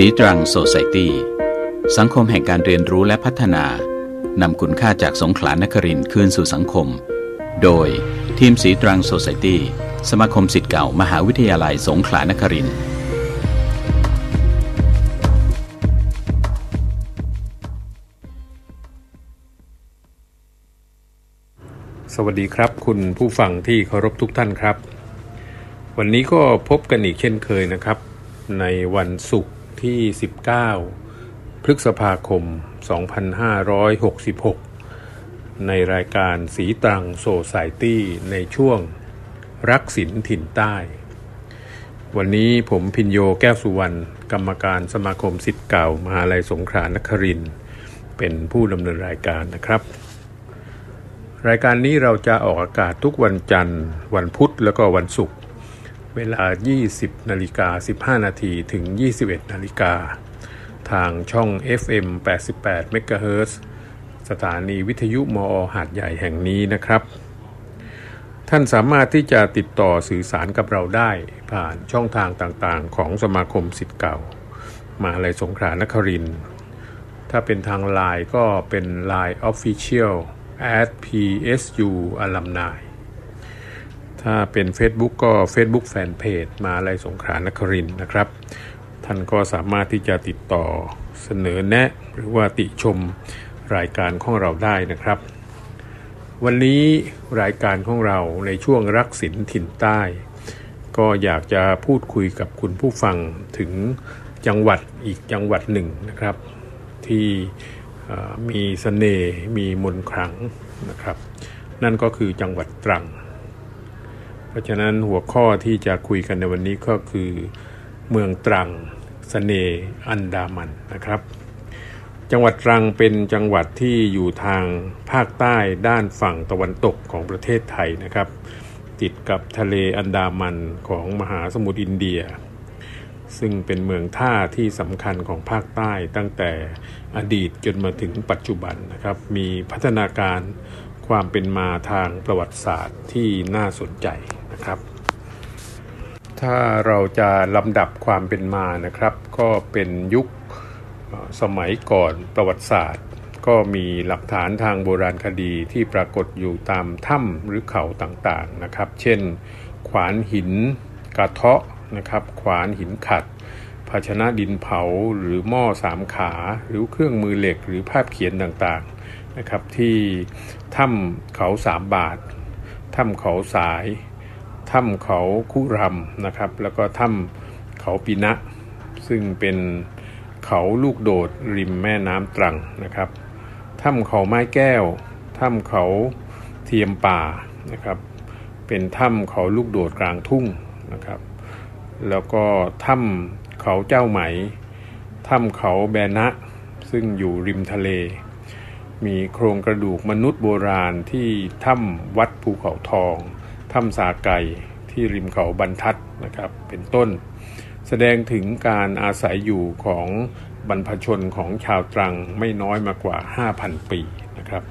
สีตรังโซไซตี้สังคมแห่งการเรียนรู้และพัฒนานำคุณค่าจากสงขลานครินคืนสู่สังคม โดยทีมสีตรังโซไซตี้สมาคมสิทธิ์เก่ามหาวิทยาลัยสงขลานครินทร์สวัสดีครับ คุณผู้ฟังที่เคารพทุกท่านครับ วันนี้ก็พบกันอีกเช่นเคยนะครับ ในวันศุกร์ ที่ 19 พฤษภาคม 2566 ในรายการสีตรังโซไซตี้ในช่วงรักศิลถิ่นใต้ วันนี้ผมพินโยแก้วสุวรรณกรรมการสมาคมสิทธิ์เก่า มหาลัยสงขลานครินเป็นผู้ดำเนินรายการนะครับ รายการนี้เราจะออกอากาศทุกวันจันทร์ วันพุธแล้วก็วันศุกร์ เวลา 20นาฬิกา15 นาทีถึง 21นาฬิกาทางช่อง FM 88 MHz สถานีวิทยุมอหาดใหญ่แห่งนี้นะครับ ท่านสามารถที่จะติดต่อสื่อสารกับเราได้ผ่านช่องทางต่างๆ ของสมาคมสิทธิ์เก่า มาลัยสงขลานครินทร์ถ้าเป็นทางไลน์ก็เป็น Line Official at psu alumni ถ้าเป็น Facebook ก็ Facebook Fanpage มาลัยสงขลานครินนะครับ ท่านก็สามารถที่จะติดต่อเสนอแนะ หรือว่าติชมรายการของเราได้นะครับ วันนี้รายการของเราในช่วงรักศิลถิ่นใต้ ก็อยากจะพูดคุยกับคุณผู้ฟังถึงจังหวัดอีกจังหวัดหนึ่งนะครับ ที่มีสเสน่ห์มีมนต์ขลังนะครับ นั่นก็คือจังหวัดตรัง ราะฉะนั้นหัวข้อที่จะคุยกันในวันนี้ก็คือเมืองตรังสเสน่ห์อันดามันนะครับ จังหวัดตรังเป็นจังหวัดที่อยู่ทางภาคใต้ด้านฝั่งตะวันตกของประเทศไทยนะครับ ติดกับทะเลอันดามันของมหาสมุทรอินเดีย ซึ่งเป็นเมืองท่าที่สำคัญของภาคใต้ตั้งแต่อดีตจนมาถึงปัจจุบันนะครับ มีพัฒนาการความเป็นมาทางประวัติศาสตร์ที่น่าสนใจ นะครับ ถ้าเราจะลำดับความเป็นมานะครับ ก็เป็นยุคสมัยก่อนประวัติศาสตร์ ก็มีหลักฐานทางโบราณคดีที่ปรากฏอยู่ตามถ้ำหรือเขาต่างๆนะครับ เช่น ขวานหินกระเทาะนะครับ ขวานหินขัด ภาชนะดินเผาหรือหม้อสามขา หรือเครื่องมือเหล็กหรือภาพเขียนต่างๆนะครับที่ถ้ำเขาสามบาทถ้ำเขาสาย ถ้ำเขาคุรำนะครับ แล้วก็ถ้ำเขาปีนะ ซึ่งเป็นเขาลูกโดดริมแม่น้ำตรังนะครับถ้ำเขาไม้แก้วถ้ำเขาเทียมป่านะครับ เป็นถ้ำเขาลูกโดดกลางทุ่งนะครับ แล้วก็ถ้ำเขาเจ้าไหมถ้ำเขาแบนะซึ่งอยู่ริมทะเล มีโครงกระดูกมนุษย์โบราณที่ถ้ำวัดภูเขาทอง ถ้ำสาไก่ที่ริมเขาบรรทัดนะครับเป็นต้น แสดงถึงการอาศัยอยู่ของบรรพชนของชาวตรังไม่น้อยมากว่า 5,000 ปีนะครับ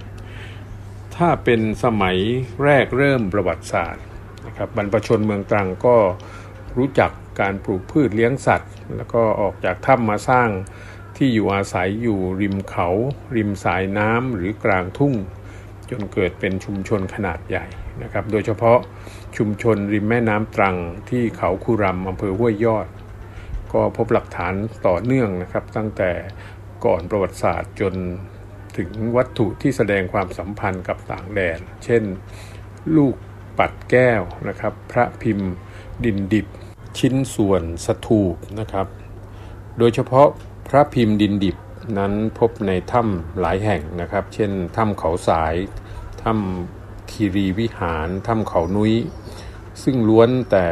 ถ้าเป็นสมัยแรกเริ่มประวัติศาสตร์นะครับบรรพชนเมืองตรังก็รู้จักการปลูกพืชเลี้ยงสัตว์ แล้วก็ออกจากถ้ำมาสร้างที่อยู่อาศัยอยู่ริมเขา ริมสายน้ำหรือกลางทุ่ง จนเกิดเป็นชุมชนขนาดใหญ่ นะครับ โดยเฉพาะชุมชนริมแม่น้ำตรังที่เขาคูรำอำเภอห้วยยอด ก็พบหลักฐานต่อเนื่องนะครับ ตั้งแต่ก่อนประวัติศาสตร์จนถึงวัตถุที่แสดงความสัมพันธ์กับต่างแดน เช่น ลูกปัดแก้วนะครับ พระพิมพ์ ดินดิบ ชิ้นส่วนสถูปนะครับ โดยเฉพาะพระพิมพ์ดินดิบนั้นพบในถ้ำหลายแห่งนะครับ เช่นถ้ำเขาสายถ้ำ คีรีวิหารถ้ำเขานุ้ย ซึ่งล้วนแต่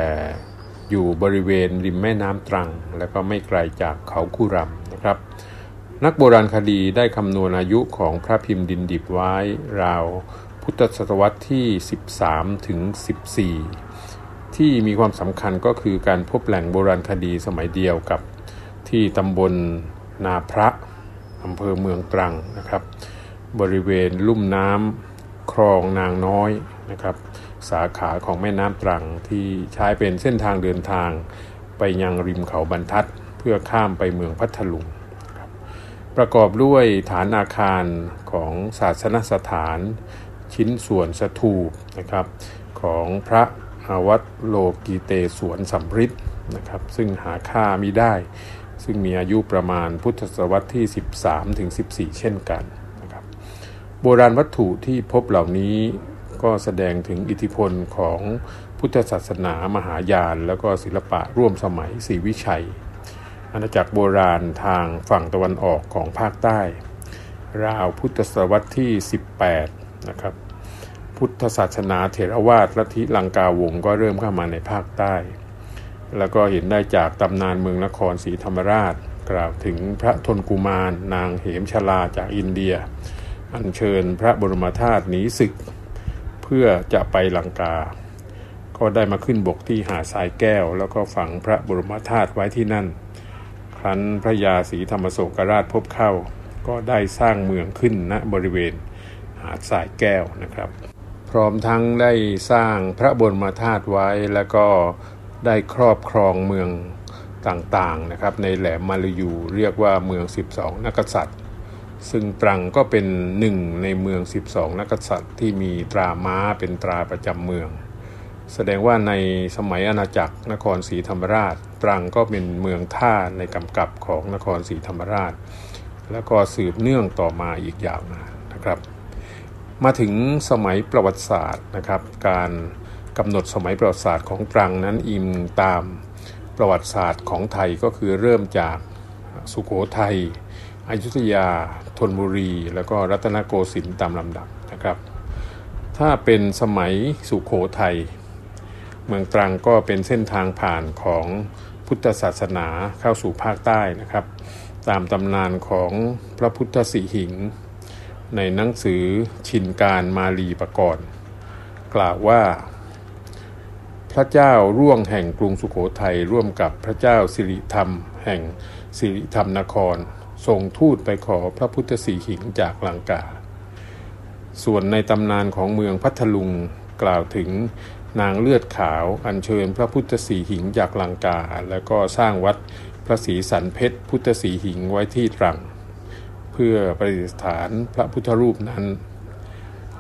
อยู่บริเวณริมแม่น้ำตรัง และก็ไม่ไกลจากเขาคูรำนะครับ นักโบราณคดีได้คำนวณอายุของพระพิมพ์ดินดิบไว้ราวพุทธศตวรรษที่ 13 ถึง 14 ที่มีความสำคัญก็คือการพบแหล่งโบราณคดีสมัยเดียวกับที่ตำบลนาพระอำเภอเมืองตรังนะครับ บริเวณลุ่มน้ำ คลองนางน้อยนะครับสาขาของแม่น้ำตรังที่ใช้เป็นเส้นทางเดินทาง ไปยังริมเขาบรรทัดพพื่อข้ามไปเมืองพัทลุงประกอบด้วยฐานอาคารของศาสนสถาน ชิ้นส่วนสถูปนะครับของพระอาวัตโลกีเตสวนสัมฤทธิ์นะครับซึ่งหาค่ามิได้ ซึ่งมีอายุประมาณพุทธศตวรรษที่ 13ถึง14 เช่นกัน โบราณวัตถุที่พบเหล่านี้ก็แสดงถึงอิทธิพลของพุทธศาสนามหายาน แล้วก็ศิลปะร่วมสมัยศรีวิชัย อาณาจักรโบราณทางฝั่งตะวันออกของภาคใต้ ราวพุทธศตวรรษที่ 18 นะครับ พุทธศาสนาเถรวาทลัทธิลังกาวงก็เริ่มเข้ามาในภาคใต้ แล้วก็เห็นได้จากตำนานเมืองนครศรีธรรมราช กล่าวถึงพระทนกุมารนางเหมชลาจากอินเดีย อัญเชิญพระบรมธาตุหนีศึก เพื่อจะไปลังกา ก็ได้มาขึ้นบกที่หาดทรายแก้ว แล้วก็ฝังพระบรมธาตุไว้ที่นั่น ครั้นพระยาศรีธรรมโศกราชพบเข้า ก็ได้สร้างเมืองขึ้นณบริเวณหาดสายแก้วนะครับ พร้อมทั้งได้สร้างพระบรมธาตุไว้แล้วก็ได้ครอบครองเมืองต่างๆนะครับในแหลมมาลายูเรียกว่าเมือง 12 นักษัตริย์ ซึ่งตรังก็เป็นหนึ่งในเมือง 12 นักษัตริย์ที่มีตราม้าเป็นตราประจำเมือง แสดงว่าในสมัยอาณาจักรนครศรีธรรมราช ตรังก็เป็นเมืองท่าในกำกับของนครศรีธรรมราช แล้วก็สืบเนื่องต่อมาอีกยาวนานนะครับ มาถึงสมัยประวัติศาสตร์นะครับ การกำหนดสมัยประวัติศาสตร์ของตรังนั้นอิมตามประวัติศาสตร์ของไทยก็คือเริ่มจากสุโขทัยอยุธยา นบุรี แล้วก็รัตนโกสินทร์ตามลำดับนะครับ ถ้าเป็นสมัยสุโขทัยเมืองตรังก็เป็นเส้นทางผ่านของพุทธศาสนาเข้าสู่ภาคใต้นะครับ ตามตำนานของพระพุทธสีหิง ในหนังสือชินการมาลีปกรณ์กล่าวว่า พระเจ้าร่วงแห่งกรุงสุขโขทัยร่วมกับพระเจ้าสิริธรรม แห่งสิริธรรมนคร ส่งทูตไปขอพระพุทธสีหิงจากลังกา ส่วนในตำนานของเมืองพัทลุงกล่าวถึงนางเลือดขาวอัญเชิญพระพุทธสีหิงจากลังกา แล้วก็สร้างวัดพระศรีสันเพชรพุทธสีหิงไว้ที่ตรัง เพื่อประดิษฐานพระพุทธรูปนั้น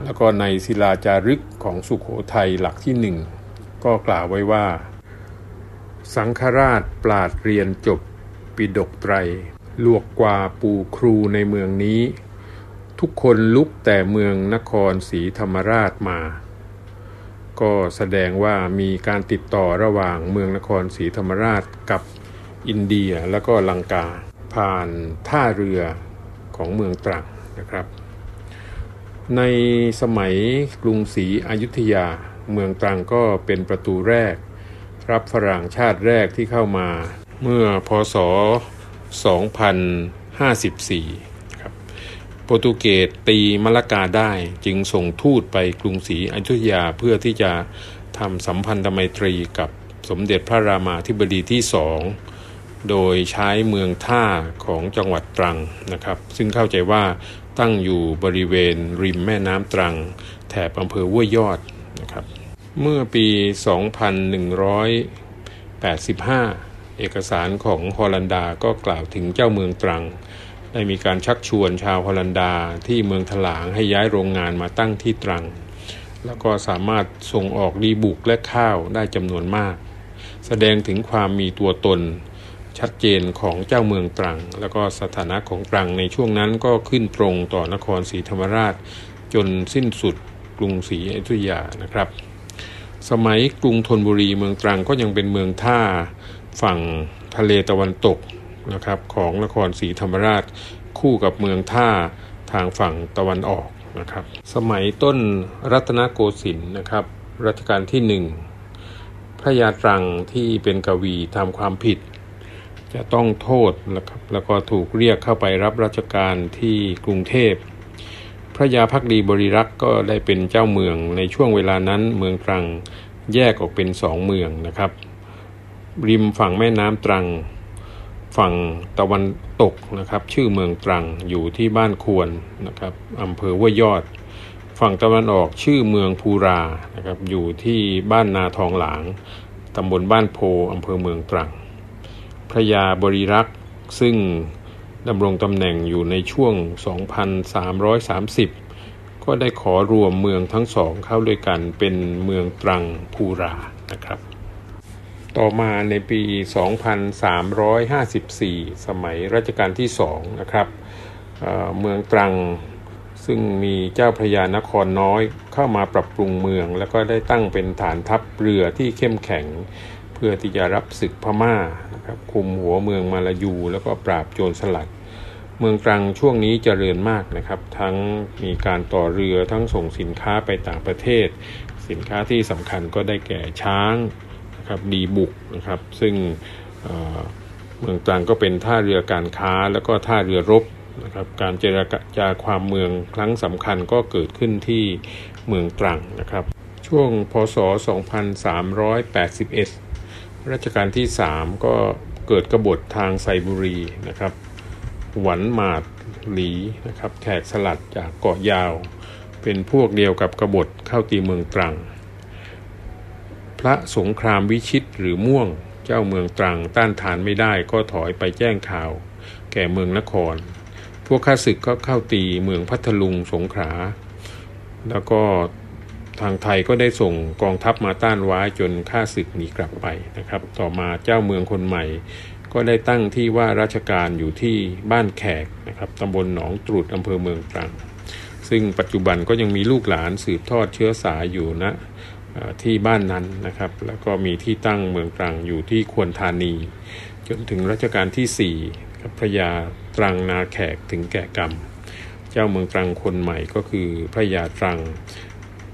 แล้วก็ในศิลาจารึกของสุขโขทัยหลักที่หนึ่งก็กล่าวไว้ว่า สังฆราชปราดเรียนจบปิดกไตร ลวกกว่าปู่ครูในเมืองนี้ ทุกคนลุกแต่เมืองนครศรีธรรมราชมา ก็แสดงว่ามีการติดต่อระหว่างเมืองนครศรีธรรมราชกับอินเดียแล้วก็ลังกาผ่านท่าเรือของเมืองตรังนะครับ ในสมัยกรุงศรีอยุธยาเมืองตรังก็เป็นประตูแรก รับฝรั่งชาติแรกที่เข้ามาเมื่อพศ 2054ครับโปรตุเกสตีมลกาได้จึงส่งทูตไปกรุงศรีอยุธยาเพื่อที่จะทำสัมพันธไมตรีกับสมเด็จพระรามาธิบดีที่สองโดยใช้เมืองท่าของจังหวัดตรังนะครับ ซึ่งเข้าใจว่าตั้งอยู่บริเวณริมแม่น้ำตรัง แถบอำเภอห้วยยอดนะครับ เมื่อปี 2185 เอกสารของฮอลันดาก็กล่าวถึงเจ้าเมืองตรัง ได้มีการชักชวนชาวฮอลันดาที่เมืองถลางให้ย้ายโรงงานมาตั้งที่ตรัง แล้วก็สามารถส่งออกดีบุกและข้าวได้จำนวนมาก แสดงถึงความมีตัวตนชัดเจนของเจ้าเมืองตรัง แล้วก็สถานะของตรังในช่วงนั้นก็ขึ้นตรงต่อนครศรีธรรมราช จนสิ้นสุดกรุงศรีอยุธยานะครับ สมัยกรุงธนบุรีเมืองตรังก็ยังเป็นเมืองท่า ฝั่งทะเลตะวันตกนะครับของนครศรีธรรมราชคู่กับเมืองท่าทางฝั่งตะวันออกนะครับสมัยต้นรัตนโกสินทร์นะครับรัชกาลที่หนึ่งพระยาตรังที่เป็นกวีทำความผิด จะต้องโทษนะครับแล้วก็ถูกเรียกเข้าไปรับราชการที่กรุงเทพ พระยาพักดีบริรักษ์ก็ได้เป็นเจ้าเมืองในช่วงเวลานั้นเมืองตรังแยกออกเป็นสองเมืองนะครับ ริมฝั่งแม่น้ำตรัง ฝั่งตะวันตกนะครับ ชื่อเมืองตรังอยู่ที่บ้านควรนะครับอำเภอห้วยยอด ฝั่งตะวันออกชื่อเมืองภูรานะครับ อยู่ที่บ้านนาทองหลางตำบลบ้านโพอำเภอเมืองตรัง พระยาบริรักษ์ซึ่งดำรงตำแหน่งอยู่ในช่วง 2330 ก็ได้ขอรวมเมืองทั้งสองเข้าด้วยกันเป็นเมืองตรังภูรานะครับ ต่อมาในปี 2354 สมัยรัชกาลที่สองนะครับเเมืองตรังซึ่งมีเจ้าพระยานครน้อยเข้ามาปรับปรุงเมือง แล้วก็ได้ตั้งเป็นฐานทัพเรือที่เข้มแข็ง เพื่อที่จะรับศึกพม่านะครับคุมหัวเมืองมาลายู แล้วก็ปราบโจรสลัด เมืองตรังช่วงนี้เจริญมากนะครับ ทั้งมีการต่อเรือทั้งส่งสินค้าไปต่างประเทศ สินค้าที่สำคัญก็ได้แก่ช้าง นะครับดีบุกนะครับ ซึ่งเมืองตรังก็เป็นท่าเรือการค้าแล้วก็ท่าเรือรบนะครับการเจรจาความเมืองครั้งสำคัญก็เกิดขึ้นที่เมืองตรังนะครับ ช่วงพศ 2381 รัชกาลที่ 3 ก็เกิดกบฏทางไซบุรีนะครับหวันหมาดหลีนะครับแขกสลัดจากเกาะยาว เป็นพวกเดียวกับกบฏเข้าตีเมืองตรัง พระสงครามวิชิตหรือม่วง เจ้าเมืองตรังต้านทานไม่ได้ก็ถอยไปแจ้งข่าว แก่เมืองนคร พวกข้าศึกก็เข้าตีเมืองพัทลุงสงขลาแล้วก็ทางไทยก็ได้ส่งกองทัพมาต้านไว้จนข้าศึกหนีกลับไปนะครับ ต่อมาเจ้าเมืองคนใหม่ ก็ได้ตั้งที่ว่าราชการอยู่ที่บ้านแขกนะครับตำบลหนองตรุดอำเภอเมืองตรัง ซึ่งปัจจุบันก็ยังมีลูกหลานสืบทอดเชื้อสายอยู่นะ ที่บ้านนั้นนะครับ แล้วก็มีที่ตั้งเมืองตรังอยู่ที่ควรธานี จนถึงรัชกาลที่4พระยาตรังนาแขกถึงแก่กรรม เจ้าเมืองตรังคนใหม่ก็คือพระยาตรัง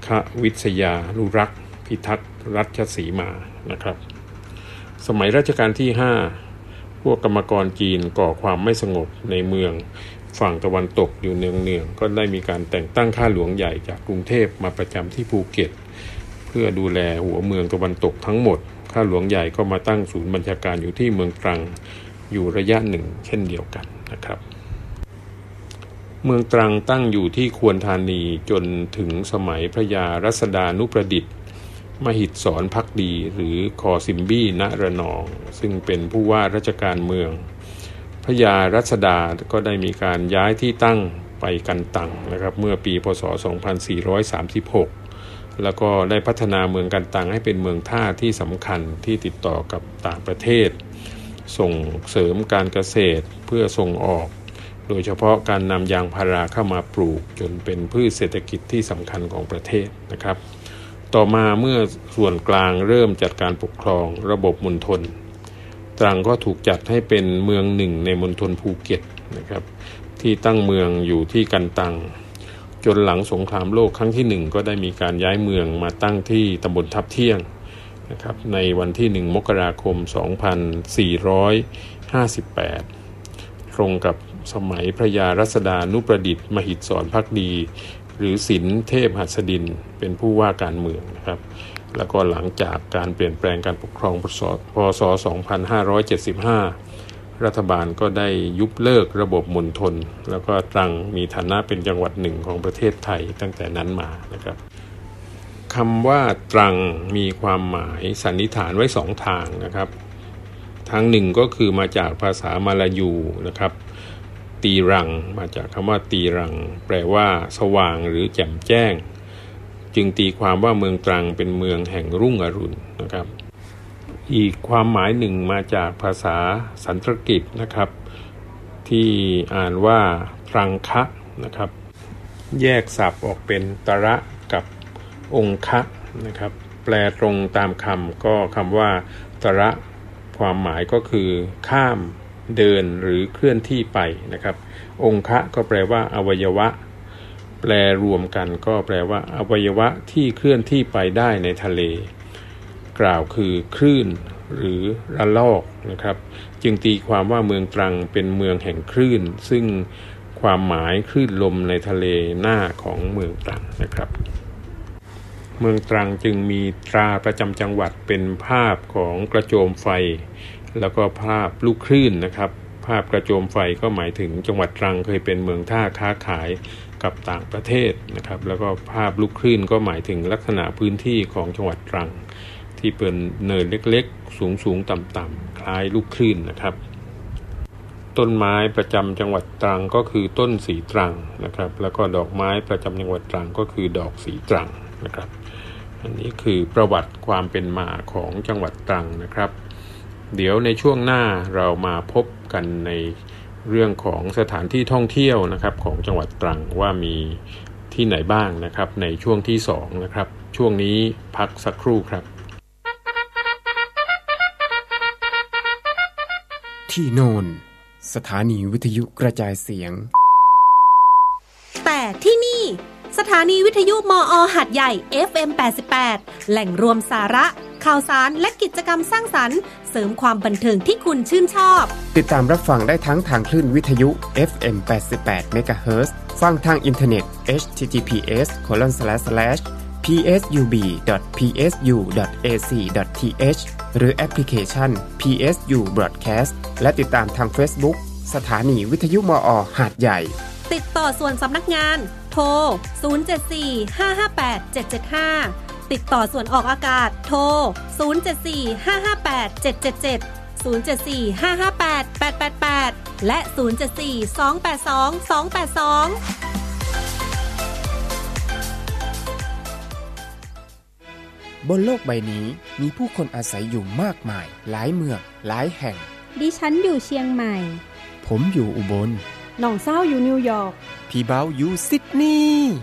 ขวิทยาลุรักพิทักษ์รัชสีมานะครับ สมัยรัชกาลที่ 5 พวกกรรมกรจีนก่อความไม่สงบในเมืองฝั่งตะวันตกอยู่เนืองๆก็ได้มีการแต่งตั้งข้าหลวงใหญ่จากกรุงเทพมาประจำที่ภูเก็ต เพื่อดูแลหัวเมืองตะวันตกทั้งหมด ข้าหลวงใหญ่ก็มาตั้งศูนย์บัญชาการอยู่ที่เมืองตรังอยู่ระยะหนึ่ง เช่นเดียวกันนะครับ เมืองตรังตั้งอยู่ที่ควรธานีจนถึงสมัยพระยารัศดานุประดิษฐ์ มหิตสอนพักดีหรือคอซิมบี้ณระนอง ซึ่งเป็นผู้ว่าราชการเมือง พระยารัศดาก็ได้มีการย้ายที่ตั้งไปกันตังนะครับ เมื่อปีพศ 2436 แล้วก็ได้พัฒนาเมืองกันตังให้เป็นเมืองท่าที่สำคัญที่ติดต่อกับต่างประเทศ ส่งเสริมการเกษตรเพื่อส่งออก โดยเฉพาะการนำยางพาราเข้ามาปลูก จนเป็นพืชเศรษฐกิจที่สำคัญของประเทศนะครับ ต่อมาเมื่อส่วนกลางเริ่มจัดการปกครองระบบมณฑลตรังก็ถูกจัดให้เป็นเมืองหนึ่งในมณฑลภูเก็ตนะครับที่ตั้งเมืองอยู่ที่กันตัง จนหลังสงครามโลกครั้งที่หนึ่งก็ได้มีการย้ายเมืองมาตั้งที่ตำบลทับเที่ยงนะครับในวันที่ 1 มกราคม 2458 ตรงกับสมัยพระยารัศดานุประดิษฐ์ มหิตสอนพักดี หรือศิลเทพหัสดิน เป็นผู้ว่าการเมืองนะครับ แล้วก็หลังจากการเปลี่ยนแปลงการปกครองพศ 2575 รัฐบาลก็ได้ยุบเลิกระบบมณฑลแล้วก็ตรังมีฐานะเป็นจังหวัดหนึ่งของประเทศไทยตั้งแต่นั้นมานะครับคำว่าตรังมีความหมายสันนิษฐานไว้สองทางนะครับ ทางหนึ่งก็คือมาจากภาษามาลายูนะครับ ตีรังมาจากคำว่าตีรัง แปลว่า สว่างหรือแจ่มแจ้ง จึงตีความว่าเมืองตรังเป็นเมืองแห่งรุ่งอรุณนะครับ อีกความหมายหนึ่งมาจากภาษาสันสกฤตนะครับ ที่อ่านว่าตรังคะนะครับ แยกศัพท์ออกเป็นตระกับองคะนะครับ แปลตรงตามคำก็คำว่าตระความหมายก็คือ ข้ามเดินหรือเคลื่อนที่ไปนะครับ องคะก็แปลว่า อวัยวะ แปลรวมกันก็แปลว่า อวัยวะที่เคลื่อนที่ไปได้ในทะเล กล่าวคือคลื่นหรือระลอกนะครับ จึงตีความว่าเมืองตรังเป็นเมืองแห่งคลื่น ซึ่งความหมายคลื่นลมในทะเลหน้าของเมืองตรังนะครับ เมืองตรังจึงมีตราประจำจังหวัดเป็นภาพของกระโจมไฟ แล้วก็ภาพลูกคลื่นนะครับ ภาพกระโจมไฟก็หมายถึงจังหวัดตรังเคยเป็นเมืองท่าค้าขายกับต่างประเทศนะครับ แล้วก็ภาพลูกคลื่นก็หมายถึงลักษณะพื้นที่ของจังหวัดตรัง ที่เป็นเนินเล็กๆ สูงๆต่ำๆคล้ายลูกคลื่นนะครับ ต้นไม้ประจำจังหวัดตรังก็คือต้นสีตรังนะครับ แล้วก็ดอกไม้ประจำจังหวัดตรังก็คือดอกสีตรังนะครับ อันนี้คือประวัติความเป็นมาของจังหวัดตรังนะครับ เดี๋ยวในช่วงหน้าเรามาพบกันในเรื่องของสถานที่ท่องเที่ยวนะครับของจังหวัดตรังว่ามีที่ไหนบ้างนะครับในช่วงที่2นะครับช่วงนี้พักสักครู่ครับ ที่โนนสถานีวิทยุกระจายเสียง แต่ที่นี่ สถานีวิทยุมอหัดใหญ่ FM 88 แหล่งรวมสาระ ข่าวสารและกิจกรรมสร้างสรรค์ เสริมความบันเทิงที่คุณชื่นชอบ ติดตามรับฟังได้ทั้งทางคลื่นวิทยุ FM 88 MHz ฟังทางอินเทอร์เน็ต https psgb.psu.psu.ac.th หรือแอปพลิเคชัน PSU Broadcast และติดตามทาง Facebook สถานีวิทยุมอ หาดใหญ่ ติดต่อส่วนสำนักงาน โทร 074 558 775 ติดต่อส่วนออกอากาศ โทร 074 558 777 074 558 888 และ 074-282-282 บนโลกใบนี้มีผู้คนอาศัยอยู่มากมาย หลายเมือง หลายแห่ง ดิฉันอยู่เชียงใหม่ ผมอยู่อุบล หน่องเศร้าอยู่นิวยอร์ก พี่บ่าวอยู่ซิดนีย์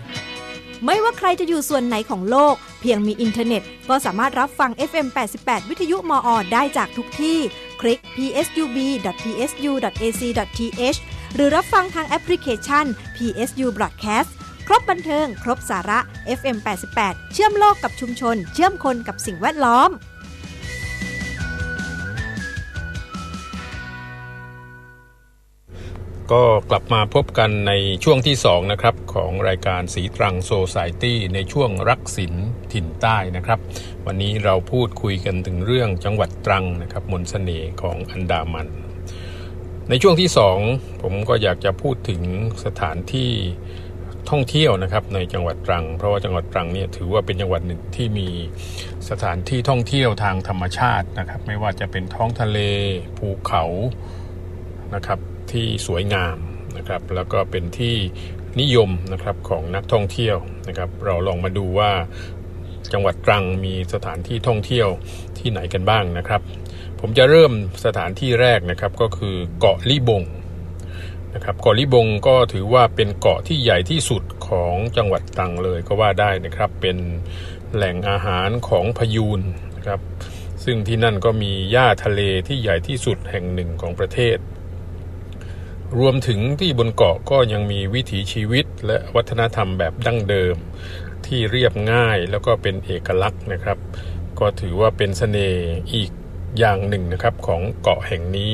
ไม่ว่าใครจะอยู่ส่วนไหนของโลก เพียงมีอินเทอร์เน็ต ก็สามารถรับฟัง FM 88 วิทยุมอ ได้จากทุกที่ คลิก psub.psu.ac.th หรือรับฟังทางแอปพลิเคชัน PSU Broadcast ครบบันเทิง ครบสาระ FM 88 เชื่อมโลกกับชุมชน เชื่อมคนกับสิ่งแวดล้อม ก็กลับมาพบกันในช่วงที่ 2 นะครับ ของรายการสีตรังโซซายตี้ในช่วงรักศิลถิ่นใต้นะครับ วันนี้เราพูดคุยกันถึงเรื่องจังหวัดตรังนะครับ มนสเสน่ห์ของอันดามันในช่วงที่ 2 ผมก็อยากจะพูดถึงสถานที่ ท่องเที่ยวนะครับในจังหวัดตรัง เพราะว่าจังหวัดตรังเนี่ยถือว่าเป็นจังหวัดหนึ่งที่มีสถานที่ท่องเที่ยวทางธรรมชาตินะครับ ไม่ว่าจะเป็นท้องทะเลภูเขานะครับที่สวยงามนะครับ แล้วก็เป็นที่นิยมนะครับของนักท่องเที่ยวนะครับ เราลองมาดูว่าจังหวัดตรังมีสถานที่ท่องเที่ยวที่ไหนกันบ้างนะครับ ผมจะเริ่มสถานที่แรกนะครับก็คือเกาะลิบง นะครับเกาะลิบงก็ถือว่าเป็นเกาะที่ใหญ่ที่สุดของจังหวัดตรังเลยก็ว่าได้นะครับ เป็นแหล่งอาหารของพยูนนะครับ ซึ่งที่นั่นก็มีหญ้าทะเลที่ใหญ่ที่สุดแห่งหนึ่งของประเทศ รวมถึงที่บนเกาะก็ยังมีวิถีชีวิตและวัฒนธรรมแบบดั้งเดิม ที่เรียบง่ายแล้วก็เป็นเอกลักษณ์นะครับ ก็ถือว่าเป็นสเสน่ห์อีกอย่างหนึ่งนะครับของเกาะแห่งนี้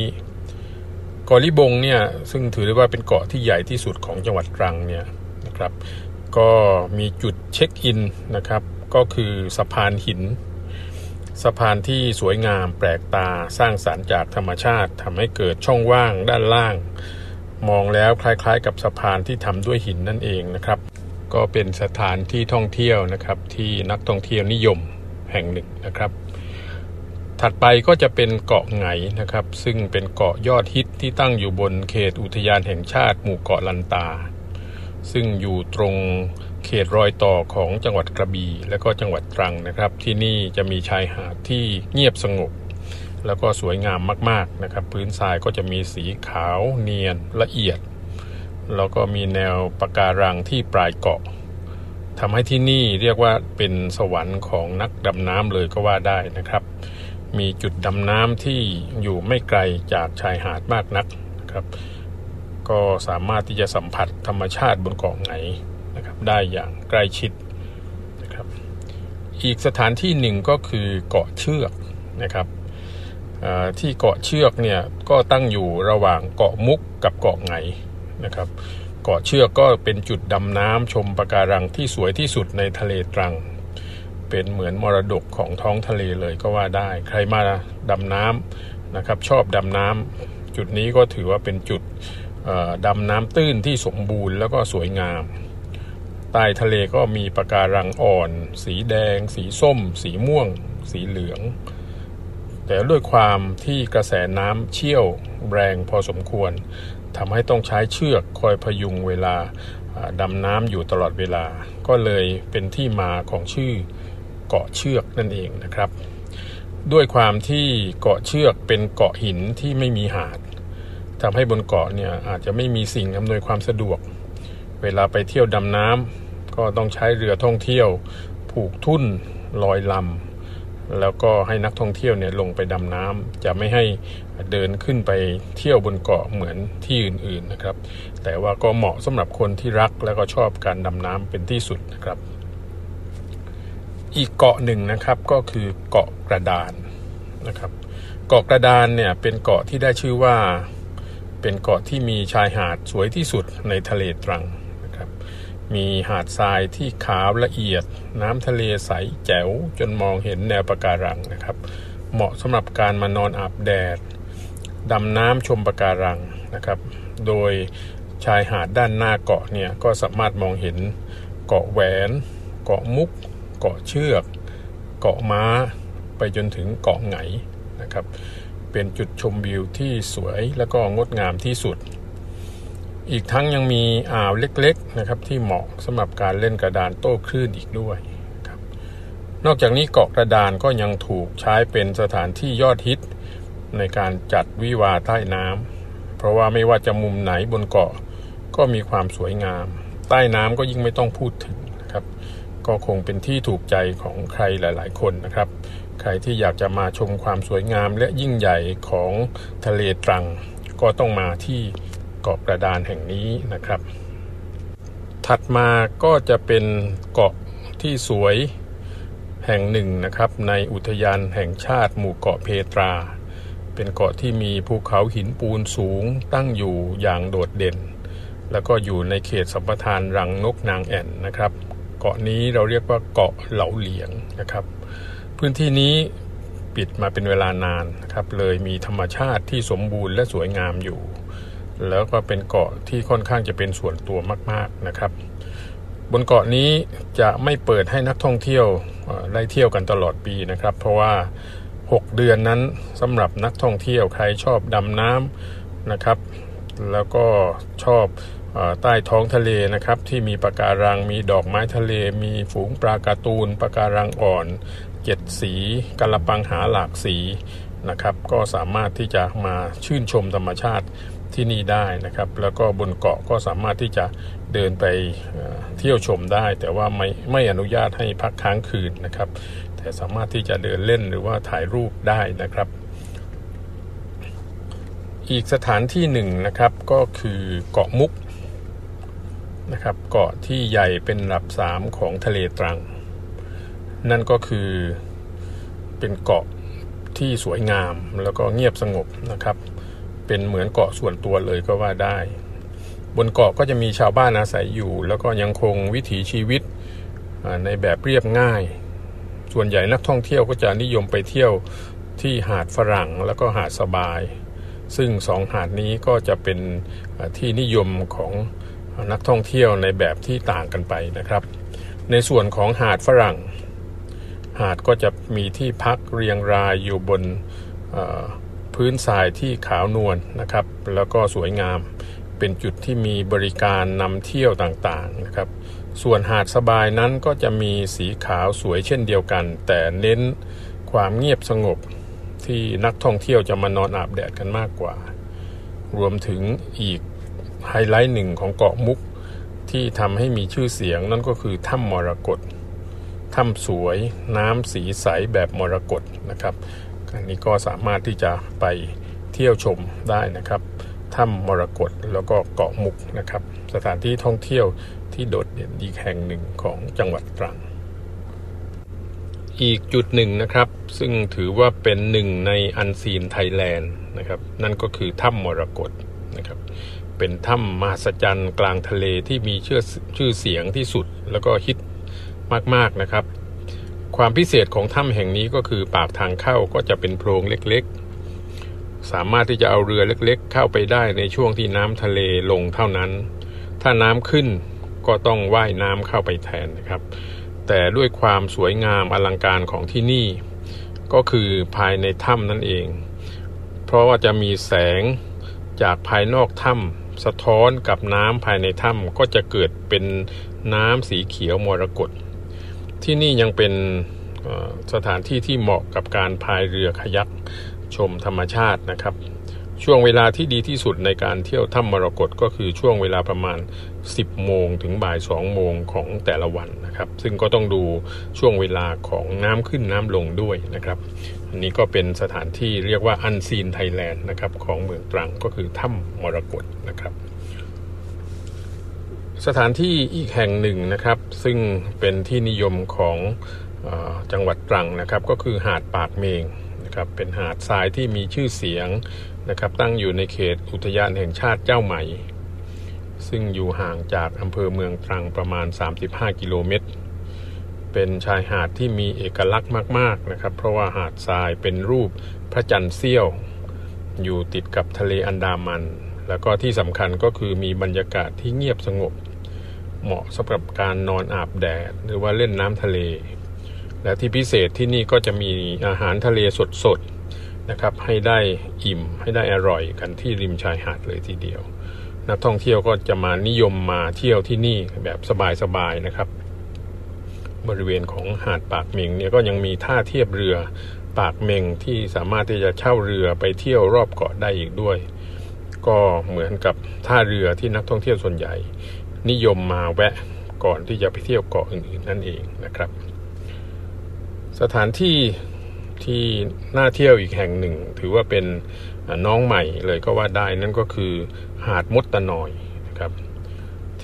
เกาะลิบงเนี่ยซึ่งถือได้ว่าเป็นเกาะที่ใหญ่ที่สุดของจังหวัดตรังเนี่ยนะครับ ก็มีจุดเช็คอินนะครับ ก็คือสะพานหิน สะพานที่สวยงามแปลกตาสร้างสารรค์จากธรรมชาติทำให้เกิดช่องว่างด้านล่าง มองแล้วคล้ายๆ กับสะพานที่ทำด้วยหินนั่นเองนะครับ ก็เป็นสถานที่ท่องเที่ยวนะครับที่นักท่องเที่ยวนิยมแห่งหนึ่งนะครับ ถัดไปก็จะเป็นเกาะไหงนะครับ ซึ่งเป็นเกาะยอดฮิตที่ตั้งอยู่บนเขตอุทยานแห่งชาติหมู่เกาะลันตา ซึ่งอยู่ตรงเขตรอยต่อของจังหวัดกระบี่และก็จังหวัดตรังนะครับ ที่นี่จะมีชายหาดที่เงียบสงบ แล้วก็สวยงามมากๆนะครับ พื้นทรายก็จะมีสีขาวเนียนละเอียด แล้วก็มีแนวปะการังที่ปลายเกาะทำให้ที่นี่เรียกว่าเป็นสวรรค์ของนักดำน้ำเลยก็ว่าได้นะครับ มีจุดดำน้ำที่อยู่ไม่ไกลจากชายหาดมากนักนะครับก็สามารถที่จะสัมผัสธรรมชาติบนเกาะไหนนะครับได้อย่างใกล้ชิดนะครับอีกสถานที่หนึ่งก็คือเกาะเชือกนะครับที่เกาะเชือกเนี่ยก็ตั้งอยู่ระหว่างเกาะมุกกับเกาะไหงนะครับเกาะเชือกก็เป็นจุดดำน้ำชมปะการังที่สวยที่สุดในทะเลตรัง เป็นเหมือนมรดกของท้องทะเลเลยก็ว่าได้ ใครมาดำน้ำนะครับ ชอบดำน้ำจุดนี้ก็ถือว่าเป็นจุดดำน้ำตื้นที่สมบูรณ์แล้วก็สวยงาม ใต้ทะเลก็มีปะการังอ่อน สีแดง สีส้ม สีม่วง สีเหลือง แต่ด้วยความที่กระแสน้ำเชี่ยวแรงพอสมควรทำให้ต้องใช้เชือกคอยพยุงเวลาดำน้ำอยู่ตลอดเวลา ก็เลยเป็นที่มาของชื่อ กาะเชือกนั่นเองนะครับ ด้วยความที่เกาะเชือกเป็นเกาะหินที่ไม่มีหาดทำให้บนเกาะเนี่ยอาจจะไม่มีสิ่งอำนวยความสะดวก เวลาไปเที่ยวดำน้ำก็ต้องใช้เรือท่องเที่ยว ผูกทุ่นลอยลำแล้วก็ให้นักท่องเที่ยวเนี่ยลงไปดำน้ำจะไม่ให้เดินขึ้นไปเที่ยวบนเกาะเหมือนที่อื่นๆนะครับ แต่ว่าก็เหมาะสำหรับคนที่รักและก็ชอบการดำน้ำเป็นที่สุดนะครับ อีกเกาะหนึ่งนะครับก็คือเกาะกระดานนะครับ เกาะกระดานเนี่ยเป็นเกาะที่ได้ชื่อว่าเป็นเกาะที่มีชายหาดสวยที่สุดในทะเลตรังนะครับ มีหาดทรายที่ขาวละเอียด น้ำทะเลใสแจ๋วจนมองเห็นแนวปะการังนะครับ เหมาะสำหรับการมานอนอาบแดดดำน้ำชมปะการังนะครับ โดยชายหาดด้านหน้าเกาะเนี่ยก็สามารถมองเห็นเกาะแหวน เกาะมุก เกาะเชือก เกาะม้า ไปจนถึงเกาะไหงนะครับ เป็นจุดชมวิวที่สวยและก็งดงามที่สุด อีกทั้งยังมีอ่าวเล็กๆนะครับที่เหมาะสำหรับการเล่นกระดานโต้คลื่นอีกด้วยครับนอกจากนี้เกาะกระดานก็ยังถูกใช้เป็นสถานที่ยอดฮิตในการจัดวิวาใต้น้ำเพราะว่าไม่ว่าจะมุมไหนบนเกาะก็มีความสวยงาม ใต้น้ำก็ยิ่งไม่ต้องพูดถึง ก็คงเป็นที่ถูกใจของใครหลาย ๆ คนนะครับ ใครที่อยากจะมาชมความสวยงามและยิ่งใหญ่ของทะเลตรัง ก็ต้องมาที่เกาะกระดานแห่งนี้นะครับ ถัดมาก็จะเป็นเกาะที่สวยแห่งหนึ่งนะครับ ในอุทยานแห่งชาติหมู่เกาะเพตรา เป็นเกาะที่มีภูเขาหินปูนสูงตั้งอยู่อย่างโดดเด่น แล้วก็อยู่ในเขตสัมปทานรังนกนางแอ่นนะครับ เกาะนี้เราเรียกว่าเกาะเหลาเหลียงนะครับ พื้นที่นี้ปิดมาเป็นเวลานานนะครับเลยมีธรรมชาติที่สมบูรณ์และสวยงามอยู่ แล้วก็เป็นเกาะที่ค่อนข้างจะเป็นส่วนตัวมากๆนะครับ บนเกาะนี้จะไม่เปิดให้นักท่องเที่ยวได้เที่ยวกันตลอดปีนะครับ เพราะว่า 6 เดือนนั้นสำหรับนักท่องเที่ยวใครชอบดำน้ำนะครับ แล้วก็ชอบ ใต้ท้องทะเลนะครับ ที่มีปะการังมีดอกไม้ทะเล มีฝูงปลาการ์ตูนปะการังอ่อนเจ็ดสีกระปังหาหลากสีนะครับ ก็สามารถที่จะมาชื่นชมธรรมชาติที่นี่ได้นะครับ แล้วก็บนเกาะก็สามารถที่จะเดินไปเที่ยวชมได้ แต่ว่าไม่ไม่อนุญาตให้พักค้างคืนนะครับ แต่สามารถที่จะเดินเล่นหรือว่าถ่ายรูปได้นะครับ อีกสถานที่หนึ่งนะครับก็คือเกาะมุก นะครับเกาะที่ใหญ่เป็นลำดับสามของทะเลตรัง นั่นก็คือเป็นเกาะที่สวยงามแล้วก็เงียบสงบนะครับ เป็นเหมือนเกาะส่วนตัวเลยก็ว่าได้ บนเกาะก็จะมีชาวบ้านอาศัยอยู่ แล้วก็ยังคงวิถีชีวิตในแบบเรียบง่าย ส่วนใหญ่นักท่องเที่ยวก็จะนิยมไปเที่ยวที่หาดฝรั่งแล้วก็หาดสบาย ซึ่งสองหาดนี้ก็จะเป็นที่นิยมของ นักท่องเที่ยวในแบบที่ต่างกันไปนะครับ ในส่วนของหาดฝรั่ง หาดก็จะมีที่พักเรียงรายอยู่บนพื้นทรายที่ขาวนวลนนะครับ แล้วก็สวยงามเป็นจุดที่มีบริการนำเที่ยวต่างๆนะครับ ส่วนหาดสบายนั้นก็จะมีสีขาวสวยเช่นเดียวกัน แต่เน้นความเงียบสงบที่นักท่องเที่ยวจะมานอนอาบแดดกันมากกว่า รวมถึงอีก ไฮไลท์หนึ่งของเกาะมุกที่ทำให้มีชื่อเสียงนั่นก็คือถ้ำมรกตถ้ำสวยน้ำสีใสแบบมรกตนะครับอันนี้ก็สามารถที่จะไปเที่ยวชมได้นะครับถ้ำมรกตแล้วก็เกาะมุกนะครับ สถานที่ท่องเที่ยวที่โดดเด่นอีกแห่งหนึ่งของจังหวัดตรัง อีกจุดหนึ่งนะครับ ซึ่งถือว่าเป็นหนึ่งในอันซีนไทยแลนด์นะครับ นั่นก็คือถ้ำมรกตนะครับ เป็นถ้ำมหัศจรรย์กลางทะเลที่มีชื่อชื่อเสียงที่สุดแล้วก็ฮิตมากๆนะครับ ความพิเศษของถ้ำแห่งนี้ก็คือปากทางเข้าก็จะเป็นโพรงเล็กๆ สามารถที่จะเอาเรือเล็กๆ เข้าไปได้ในช่วงที่น้ำทะเลลงเท่านั้น ถ้าน้ำขึ้นก็ต้องว่ายน้ำเข้าไปแทนนะครับ แต่ด้วยความสวยงามอลังการของที่นี่ ก็คือภายในถ้ำนั่นเอง เพราะว่าจะมีแสงจากภายนอกถ้ำ สะท้อนกับน้ำภายในถ้ำก็จะเกิดเป็นน้ำสีเขียวมรกตที่นี่ยังเป็นสถานที่ที่เหมาะกับการพายเรือขยักชมธรรมชาตินะครับ ช่วงเวลาที่ดีที่สุดในการเที่ยวถ้ำมรกตก็คือช่วงเวลาประมาณ 10 โมงถึงบ่าย 2 โมงของแต่ละวันนะครับ ซึ่งก็ต้องดูช่วงเวลาของน้ำขึ้นน้ำลงด้วยนะครับ อันนี้ก็เป็นสถานที่เรียกว่าอันซีนไทยแลนด์นะครับของเมืองตรังก็คือถ้ำมรกตนะครับ สถานที่อีกแห่งหนึ่งนะครับ ซึ่งเป็นที่นิยมของจังหวัดตรังนะครับ ก็คือหาดปากเมงนะครับเป็นหาดทรายที่มีชื่อเสียงนะครับ ตั้งอยู่ในเขตอุทยานแห่งชาติเจ้าใหม่ ซึ่งอยู่ห่างจากอำเภอเมืองตรังประมาณ 35 กิโลเมตร เป็นชายหาดที่มีเอกลักษณ์มากๆนะครับ เพราะว่าหาดทรายเป็นรูปพระจันทร์เสี้ยว อยู่ติดกับทะเลอันดามัน แล้วก็ที่สำคัญก็คือมีบรรยากาศที่เงียบสงบ เหมาะสำหรับการนอนอาบแดด หรือว่าเล่นน้ำทะเล และที่พิเศษที่นี่ก็จะมีอาหารทะเลสดๆนะครับให้ได้อิ่มให้ได้อร่อยกันที่ริมชายหาดเลยทีเดียวนักท่องเที่ยวก็จะมานิยมมาเที่ยวที่นี่แบบสบายๆนะครับ บริเวณของหาดปากเมงเนี่ยก็ยังมีท่าเทียบเรือปากเมงที่สามารถที่จะเช่าเรือไปเที่ยวรอบเกาะได้อีกด้วย ก็เหมือนกับท่าเรือที่นักท่องเที่ยวส่วนใหญ่ นิยมมาแวะก่อนที่จะไปเที่ยวเกาะอื่นๆนั่นเองนะครับ สถานที่ที่น่าเที่ยวอีกแห่งหนึ่ง ถือว่าเป็นน้องใหม่เลยก็ว่าได้นั่นก็คือหาดมดตะนอยนะครับ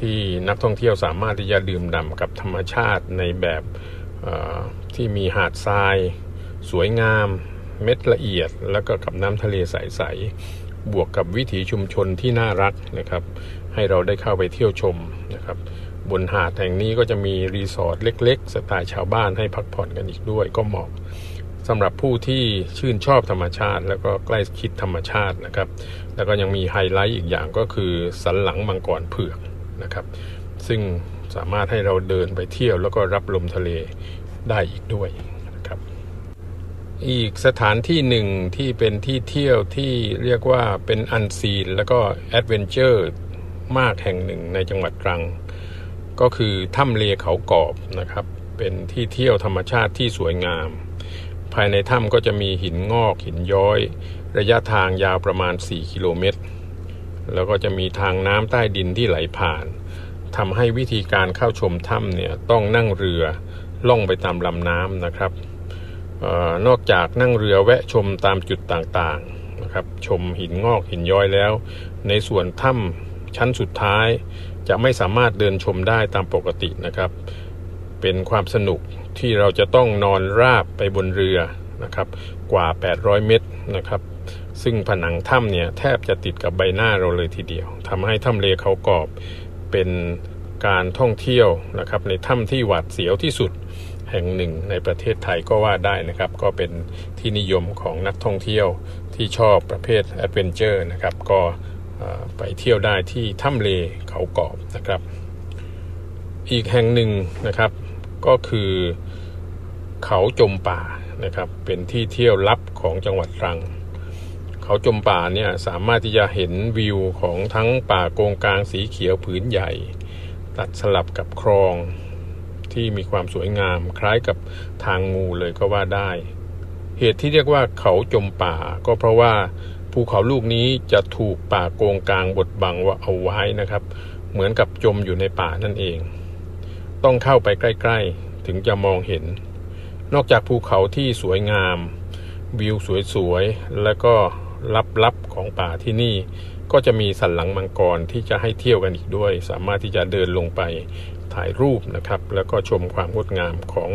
ที่นักท่องเที่ยวสามารถที่จะดื่มด่ำกับธรรมชาติในแบบที่มีหาดทราย สวยงาม เม็ดละเอียด แล้วก็กับน้ำทะเลใสๆบวกกับวิถีชุมชนที่น่ารักนะครับ ให้เราได้เข้าไปเที่ยวชมนะครับบนหาดแห่งนี้ก็จะมีรีสอร์ทเล็กๆ สไตล์ชาวบ้านให้พักผ่อนกันอีกด้วยก็เหมาะสำหรับผู้ที่ชื่นชอบธรรมชาติ แล้วก็ใกล้ชิดธรรมชาตินะครับ แล้วก็ยังมีไฮไลท์อีกอย่างก็คือสันหลังมังกรเผือก นะครับ ซึ่งสามารถให้เราเดินไปเที่ยวแล้วก็รับลมทะเลได้อีกด้วยนะครับ อีกสถานที่หนึ่งที่เป็นที่เที่ยวที่เรียกว่าเป็น unseen แล้วก็แอดเวนเจอร์มากแห่งหนึ่งในจังหวัดตรัง ก็คือถ้ำเลเขากอบนะครับ เป็นที่เที่ยวธรรมชาติที่สวยงาม ภายในถ้ำก็จะมีหินงอกหินย้อย ระยะทางยาวประมาณ 4 กิโลเมตร แล้วก็จะมีทางน้ำใต้ดินที่ไหลผ่านทำให้วิธีการเข้าชมถ้ำเนี่ยต้องนั่งเรือล่องไปตามลำน้ำนะครับออนอกจากนั่งเรือแวะชมตามจุดต่างๆนะครับชมหินงอกหินย้อยแล้ว ในส่วนถ้ำชั้นสุดท้าย จะไม่สามารถเดินชมได้ตามปกตินะครับ เป็นความสนุกที่เราจะต้องนอนราบไปบนเรือนะครับ กว่า 800 เมตรนะครับ ซึ่งผนังถ้ำเนี่ยแทบจะติดกับใบหน้าเราเลยทีเดียวทำให้ถ้ำเลเขากรอบเป็นการท่องเที่ยวนะครับในถ้ำที่หวาดเสียวที่สุดแห่งหนึ่งในประเทศไทยก็ว่าได้นะครับ ก็เป็นที่นิยมของนักท่องเที่ยวที่ชอบประเภทแอดเวนเจอร์นะครับก็ไปเที่ยวได้ที่ถ้ำเลเขากอบนะครับ อีกแห่งหนึ่งนะครับก็คือเขาจมป่านะครับเป็นที่เที่ยวลับของจังหวัดตรัง เขาจมป่าเนี่ยสามารถที่จะเห็นวิวของทั้งป่าโกงกลางสีเขียวผืนใหญ่ ตัดสลับกับคลองที่มีความสวยงาม คล้ายกับทางงูเลยก็ว่าได้ เหตุที่เรียกว่าเขาจมป่าก็เพราะว่าภูเขาลูกนี้จะถูกป่าโกงกลางบดบังว่าเอาไว้นะครับ เหมือนกับจมอยู่ในป่านั่นเอง ต้องเข้าไปใกล้ ๆ ถึงจะมองเห็น นอกจากภูเขาที่สวยงาม วิวสวยๆ และก็ ลับๆของป่าที่นี่ ก็จะมีสันหลังมังกรที่จะให้เที่ยวกันอีกด้วย สามารถที่จะเดินลงไปถ่ายรูปนะครับ แล้วก็ชมความงดงามของ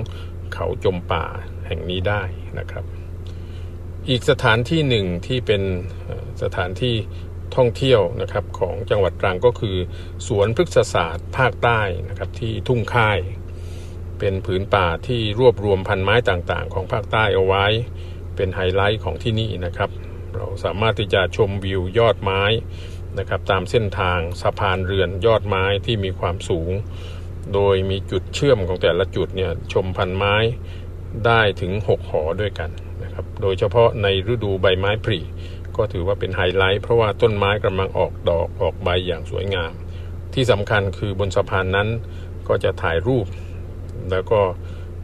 เขาจมป่าแห่งนี้ได้นะครับ อีกสถานที่หนึ่งที่เป็นสถานที่ท่องเที่ยวนะครับของจังหวัดตรังก็คือ สวนพฤกษศาสตร์ภาคใต้นะครับที่ทุ่งค่าย เป็นผืนป่าที่รวบรวมพันไม้ต่างๆ ของภาคใต้เอาไว้ เป็นไฮไลท์ของที่นี่นะครับ เราสามารถที่จะชมวิวยอดไม้นะครับตามเส้นทางสะพานเรือนยอดไม้ที่มีความสูง โดยมีจุดเชื่อมของแต่ละจุดเนี่ยชมพันไม้ได้ถึง 6 หอด้วยกันนะครับโดยเฉพาะในฤดูใบไม้ผลิก็ถือว่าเป็นไฮไลท์เพราะว่าต้นไม้กำลังออกดอกออกใบอย่างสวยงาม ที่สำคัญคือบนสะพานนั้นก็จะถ่ายรูป แล้วก็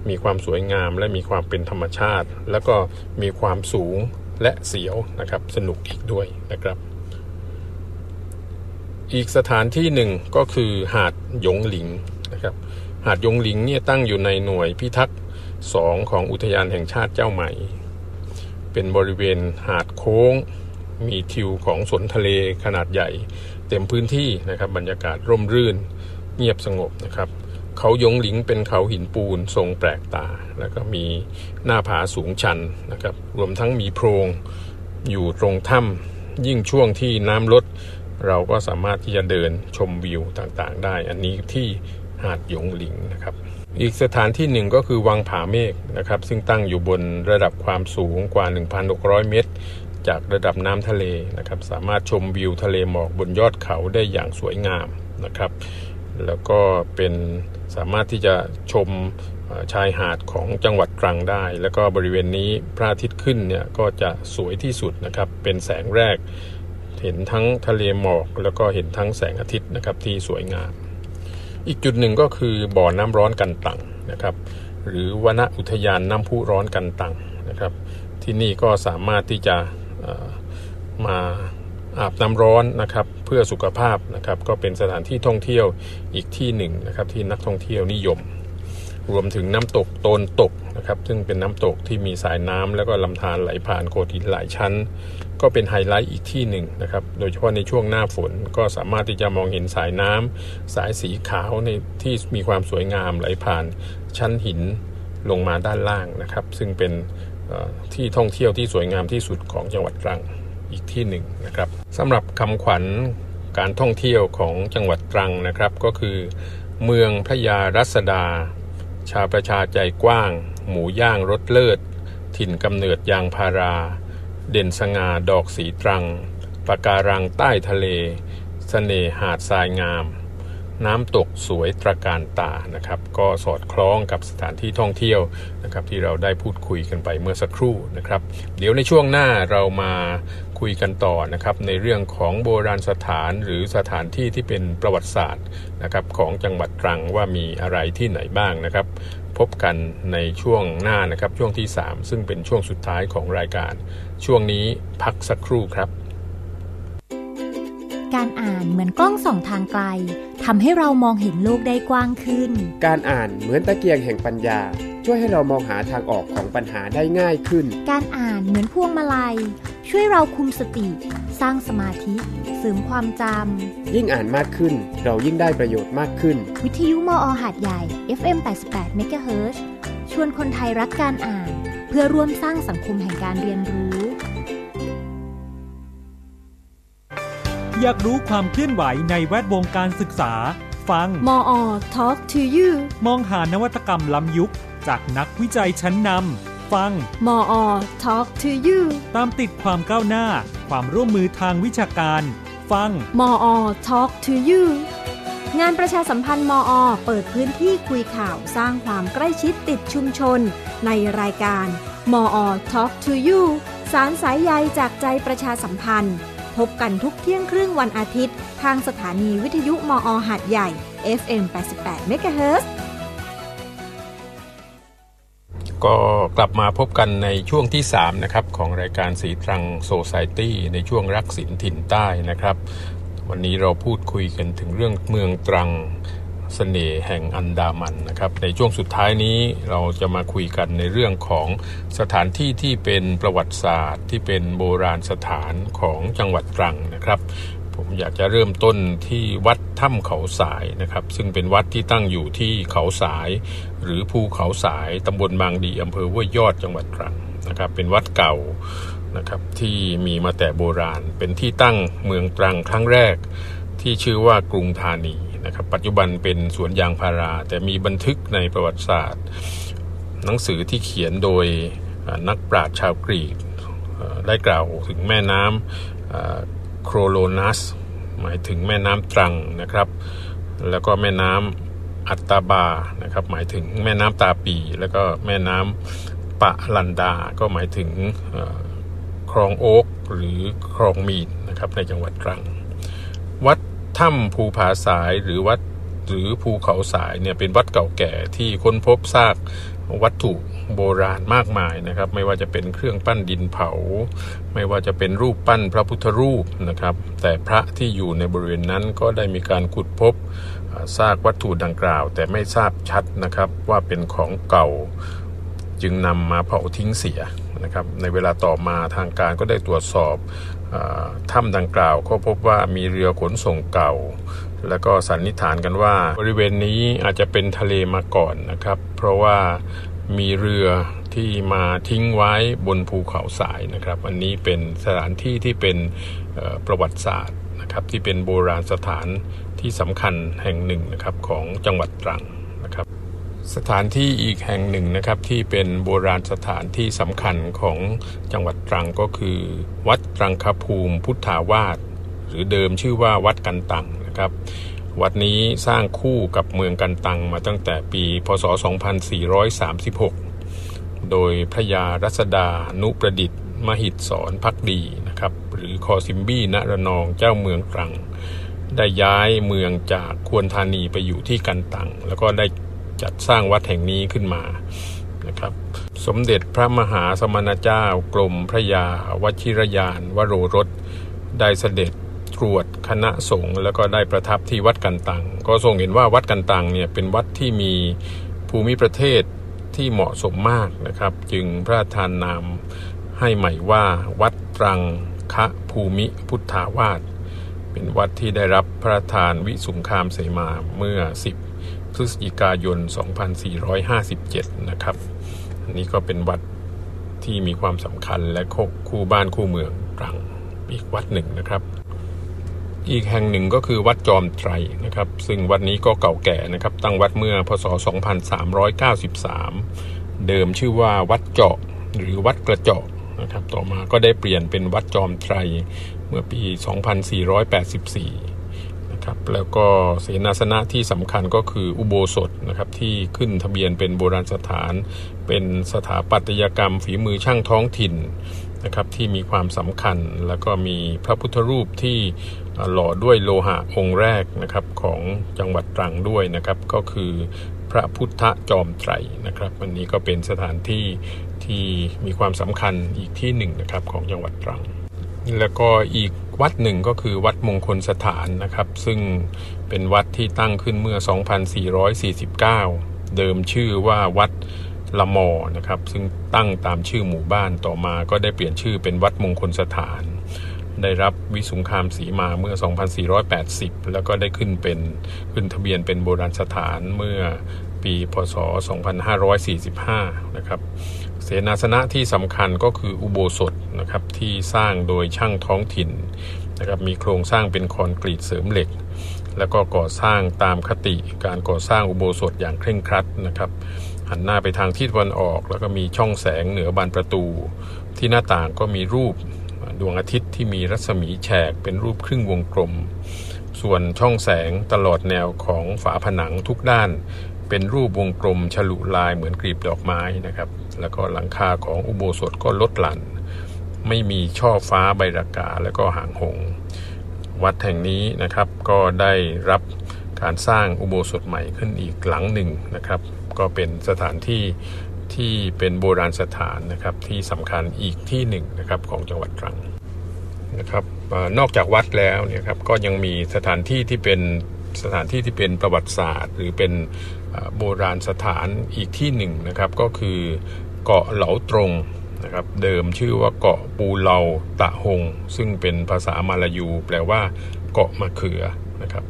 มีความสวยงามและมีความเป็นธรรมชาติ แล้วก็มีความสูง และเสียวนะครับ สนุกอีกด้วยนะครับ อีกสถานที่หนึ่งก็คือหาดยงหลิงนะครับ หาดยงหลิงเนี่ยตั้งอยู่ในหน่วยพิทักษ์สองของอุทยานแห่งชาติเจ้าใหม่ เป็นบริเวณหาดโค้ง มีทิวของสวนทะเลขนาดใหญ่ เต็มพื้นที่นะครับ บรรยากาศร่มรื่นเงียบสงบนะครับ เขายงหลิงเป็นเขาหินปูนทรงแปลกตา แล้วก็มีหน้าผาสูงชันนะครับ รวมทั้งมีโพรงอยู่ตรงถ้ำยิ่งช่วงที่น้ำลด เราก็สามารถที่จะเดินชมวิวต่างๆ ได้ อันนี้ที่หาดหยงหลิงนะครับ อีกสถานที่หนึ่งก็คือวังผาเมฆนะครับ ซึ่งตั้งอยู่บนระดับความสูงกว่า 1,600 เมตร จากระดับน้ำทะเลนะครับ สามารถชมวิวทะเลหมอกบนยอดเขาได้อย่างสวยงามนะครับ แล้วก็เป็น สามารถที่จะชมชายหาดของจังหวัดตรังได้ แล้วก็บริเวณนี้พระอาทิตย์ขึ้นเนี่ยก็จะสวยที่สุดนะครับ เป็นแสงแรก เห็นทั้งทะเลหมอก แล้วก็เห็นทั้งแสงอาทิตย์นะครับที่สวยงาม อีกจุดหนึ่งก็คือบ่อน้ำร้อนกันตังนะครับ หรือวนอุทยานน้ำพุร้อนกันตังนะครับ ที่นี่ก็สามารถที่จะมา อาบน้ำร้อนนะครับเพื่อสุขภาพนะครับก็เป็นสถานที่ท่องเที่ยวอีกที่หนึ่งนะครับที่นักท่องเที่ยวนิยม รวมถึงน้ำตกโตนตกนะครับซึ่งเป็นน้ำตกที่มีสายน้ำแล้วก็ลำธารไหลผ่านโขดหินหลายชั้น ก็เป็นไฮไลท์อีกที่หนึ่งนะครับโดยเฉพาะในช่วงหน้าฝนก็สามารถที่จะมองเห็นสายน้ำสายสีขาวในที่มีความสวยงามไหลผ่านชั้นหินลงมาด้านล่างนะครับ ซึ่งเป็นที่ท่องเที่ยวที่สวยงามที่สุดของจังหวัดตรัง อีกที่หนึ่งนะครับสำหรับคำขวัญการท่องเที่ยวของจังหวัดตรังนะครับ ก็คือ เมืองพระยารัศดา ชาวประชาใจกว้าง หมูย่างรสเลิศ ถิ่นกำเนิดยางพารา เด่นสง่าดอกสีตรังปะการังใต้ทะเลสเสน่หาดทรายงาม น้ำตกสวยตระการตานะครับ ก็สอดคล้องกับสถานที่ท่องเที่ยวนะครับ ที่เราได้พูดคุยกันไปเมื่อสักครู่นะครับ เดี๋ยวในช่วงหน้าเรามาคุยกันต่อนะครับ ในเรื่องของโบราณสถานหรือสถานที่ที่เป็นประวัติศาสตร์นะครับ ของจังหวัดตรังว่ามีอะไรที่ไหนบ้างนะครับ พบกันในช่วงหน้านะครับช่วงที่ 3 ซึ่งเป็นช่วงสุดท้ายของรายการ ช่วงนี้พักสักครู่ครับ การอ่านเหมือนกล้องส่องทางไกลทำให้เรามองเห็นโลกได้กว้างขึ้น การอ่านเหมือนตะเกียงแห่งปัญญา ช่วยให้เรามองหาทางออกของปัญหาได้ง่ายขึ้น การอ่านเหมือนพวงมาลัย ช่วยเราคุมสติ สร้างสมาธิเสริมความจำ ยิ่งอ่านมากขึ้น เรายิ่งได้ประโยชน์มากขึ้น วิทยุมอหาดใหญ่ FM 88 MHz ชวนคนไทยรักการอ่าน เพื่อร่วมสร้างสังคมแห่งการเรียนรู้ อยากรู้ความเคลื่อนไหวในแวดวงการศึกษา ฟัง มอ Talk to you มองหานวัตกรรมล้ำยุค จากนักวิจัยชั้นนำ ฟัง มอ Talk to you ตามติดความก้าวหน้า ความร่วมมือทางวิชาการ ฟัง มอ Talk to you งานประชาสัมพันธ์มอ เปิดพื้นที่คุยข่าวสร้างความใกล้ชิดติดชุมชน ในรายการ มอ Talk to you สารสายใยจากใจประชาสัมพันธ์ พบกันทุกเที่ยงครึ่งวันอาทิตย์ ทางสถานีวิทยุมอหาดใหญ่ FM 88 MHz ก็กลับมาพบกันในช่วงที่ 3 นะครับ ของรายการสีตรังโซไซตี้ในช่วงรักสินถิ่นใต้นะครับ วันนี้เราพูดคุยกันถึงเรื่องเมืองตรัง สน่ห์แห่งอันดามันนะครับในช่วงสุดท้ายนี้เราจะมาคุยกันในเรื่องของสถานที่ที่เป็นประวัติศาสตร์ ที่เป็นโบราณสถานของจังหวัดตรังนะครับ ผมอยากจะเริ่มต้นที่วัดถ้ำเขาสายนะครับ ซึ่งเป็นวัดที่ตั้งอยู่ที่เขาสาย หรือภูเขาสายตำบลบางดีอำเภอห้วยยอดจังหวัดตรังนะครับ เป็นวัดเก่านะครับที่มีมาแต่โบราณเป็นที่ตั้งเมืองตรังครั้งแรกที่ชื่อว่ากรุงธานี นะครับปัจจุบันเป็นสวนยางพารา แต่มีบันทึกในประวัติศาสตร์ หนังสือที่เขียนโดยนักปราชญ์ชาวกรีกได้กล่าวถึงแม่น้ำโครโลนัส หมายถึงแม่น้ำตรังนะครับ แล้วก็แม่น้ำอัตตาบานะครับหมายถึงแม่น้ำตาปี แล้วก็แม่น้ำปะลันดา ก็หมายถึงคลองโอ๊กหรือคลองมีนนะครับในจังหวัดตรัง วัด ถ้ำภูผาสายหรือวัดหรือภูเขาสายเนี่ยเป็นวัดเก่าแก่ที่ค้นพบซากวัตถุโบราณมากมายนะครับ ไม่ว่าจะเป็นเครื่องปั้นดินเผา ไม่ว่าจะเป็นรูปปั้นพระพุทธรูปนะครับ แต่พระที่อยู่ในบริเวณนั้นก็ได้มีการขุดพบซากวัตถุดังกล่าว แต่ไม่ทราบชัดนะครับว่าเป็นของเก่าจึงนำมาเผาทิ้งเสียนะครับในเวลาต่อมาทางการก็ได้ตรวจสอบ ถ้ำดังกล่าวก็พบว่ามีเรือขนส่งเก่า แล้วก็สันนิษฐานกันว่า บริเวณนี้อาจจะเป็นทะเลมาก่อนนะครับ เพราะว่ามีเรือที่มาทิ้งไว้บนภูเขาสายนะครับ อันนี้เป็นสถานที่ที่เป็นประวัติศาสตร์นะครับที่เป็นโบราณสถานที่สำคัญแห่งหนึ่งนะครับของจังหวัดตรัง สถานที่อีกแห่งหนึ่งนะครับที่เป็นโบราณสถานที่สำคัญของจังหวัดตรังก็คือ วัดตรังคภูมิพุทธาวาสหรือเดิมชื่อว่าวัดกันตังนะครับ วัดนี้สร้างคู่กับเมืองกันตังมาตั้งแต่ปี พศ 2436 โดยพระยารัศดานุประดิษฐ์ มหิตสอนพักดีนะครับหรือคอซิมบี้ณระนองเจ้าเมืองตรัง ได้ย้ายเมืองจากควรธานีไปอยู่ที่กันตัง แล้วก็ได้ จัดสร้างวัดแห่งนี้ขึ้นมานะครับ สมเด็จพระมหาสมณเจ้ากรมพระยาวชิรยานวโรรสได้เสด็จตรวจคณะสงฆ์แล้วก็ได้ประทับที่วัดกันตัง ก็ทรงเห็นว่าวัดกันตังเนี่ยเป็นวัดที่มีภูมิประเทศที่เหมาะสมมากนะครับ จึงพระทานนามให้ใหม่ว่าวัดตรังคะภูมิพุทธาวาสเป็นวัดที่ได้รับพระทานวิสุงคามเสมาเมื่อ 10 พฤศจิกายน 2457 นะครับ อันนี้ก็เป็นวัดที่มีความสำคัญและคู่บ้านคู่เมืองตรังอีกวัดหนึ่งนะครับ อีกแห่งหนึ่งก็คือวัดจอมไตรนะครับ ซึ่งวัดนี้ก็เก่าแก่นะครับ ตั้งวัดเมื่อพศ 2393 เดิมชื่อว่าวัดเจาะหรือวัดกระเจาะนะครับ ต่อมาก็ได้เปลี่ยนเป็นวัดจอมไตรเมื่อปี 2484 นะครับแล้วก็เสนาสนะที่สำคัญก็คืออุโบสถนะครับที่ขึ้นทะเบียนเป็นโบราณสถาน เป็นสถาปัตยกรรม ฝีมือช่างท้องถิ่นนะครับที่มีความสำคัญแล้วก็มีพระพุทธรูปที่หล่อด้วยโลหะองค์แรกนะครับของจังหวัดตรังด้วยนะครับก็คือพระพุทธจอมไตรนะครับอันนี้ก็เป็นสถานที่ที่มีความสำคัญอีกที่หนึ่งนะครับของจังหวัดตรัง แล้วก็อีกวัดหนึ่งก็คือวัดมงคลสถานนะครับ ซึ่งเป็นวัดที่ตั้งขึ้นเมื่อ 2449 เดิมชื่อว่าวัดละมอนะครับ ซึ่งตั้งตามชื่อหมู่บ้านต่อมาก็ได้เปลี่ยนชื่อเป็นวัดมงคลสถาน ได้รับวิสุงคามสีมาเมื่อ 2480 แล้วก็ได้ขึ้นเป็นขึ้นทะเบียนเป็นโบราณสถานเมื่อปีพศ 2545 นะครับ เสนาสนะที่สำคัญก็คืออุโบสถนะครับที่สร้างโดยช่างท้องถิ่นนะครับมีโครงสร้างเป็นคอนกรีตเสริมเหล็ก แล้วก็ก่อสร้างตามคติการก่อสร้างอุโบสถอย่างเคร่งครัดนะครับหันหน้าไปทางทิศตะวันออก แล้วก็มีช่องแสงเหนือบานประตู ที่หน้าต่างก็มีรูปดวงอาทิตย์ที่มีรัศมีแฉกเป็นรูปครึ่งวงกลม ส่วนช่องแสงตลอดแนวของฝาผนังทุกด้าน เป็นรูปวงกลมฉลุลายเหมือนกลีบดอกไม้นะครับ แล้วก็หลังคาของอุโบสถก็ลดหลั่น ไม่มีช่อฟ้าใบรากาแล้วก็หางหง วัดแห่งนี้นะครับก็ได้รับการสร้างอุโบสถใหม่ขึ้นอีกหลังหนึ่งนะครับ ก็เป็นสถานที่ที่เป็นโบราณสถานนะครับที่สำคัญอีกที่หนึ่งนะครับของจังหวัดตรังนะครับนอกจากวัดแล้วเนี่ยครับก็ยังมีสถานที่ที่เป็นสถานที่ที่เป็นประวัติศาสตร์ หรือเป็น โบราณสถานอีกที่หนึ่งนะครับก็คือเกาะเหลาตรงนะครับเดิมชื่อว่าเกาะปูเลาตะหง ซึ่งเป็นภาษามาลายู แปลว่าเกาะมะเขือนะครับ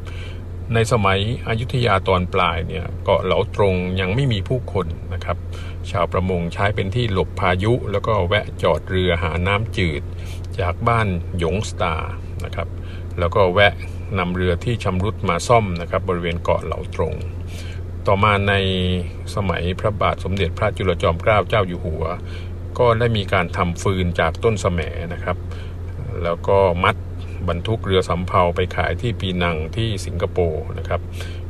ในสมัยอยุธยาตอนปลายเนี่ยเกาะเหลาตรงยังไม่มีผู้คนนะครับ ชาวประมงใช้เป็นที่หลบพายุ แล้วก็แวะจอดเรือหาน้ำจืด จากบ้านหยงสตานะครับแล้วก็แวะนำเรือที่ชำรุดมาซ่อมนะครับบริเวณเกาะเหลาตรง ต่อมาในสมัยพระบาทสมเด็จพระจุลจอมเกล้าเจ้าอยู่หัว ก็ได้มีการทำฟืนจากต้นสมนะครับ แล้วก็มัดบรรทุกเรือสำเภาไปขายที่ปีนังที่สิงคโปร์นะครับ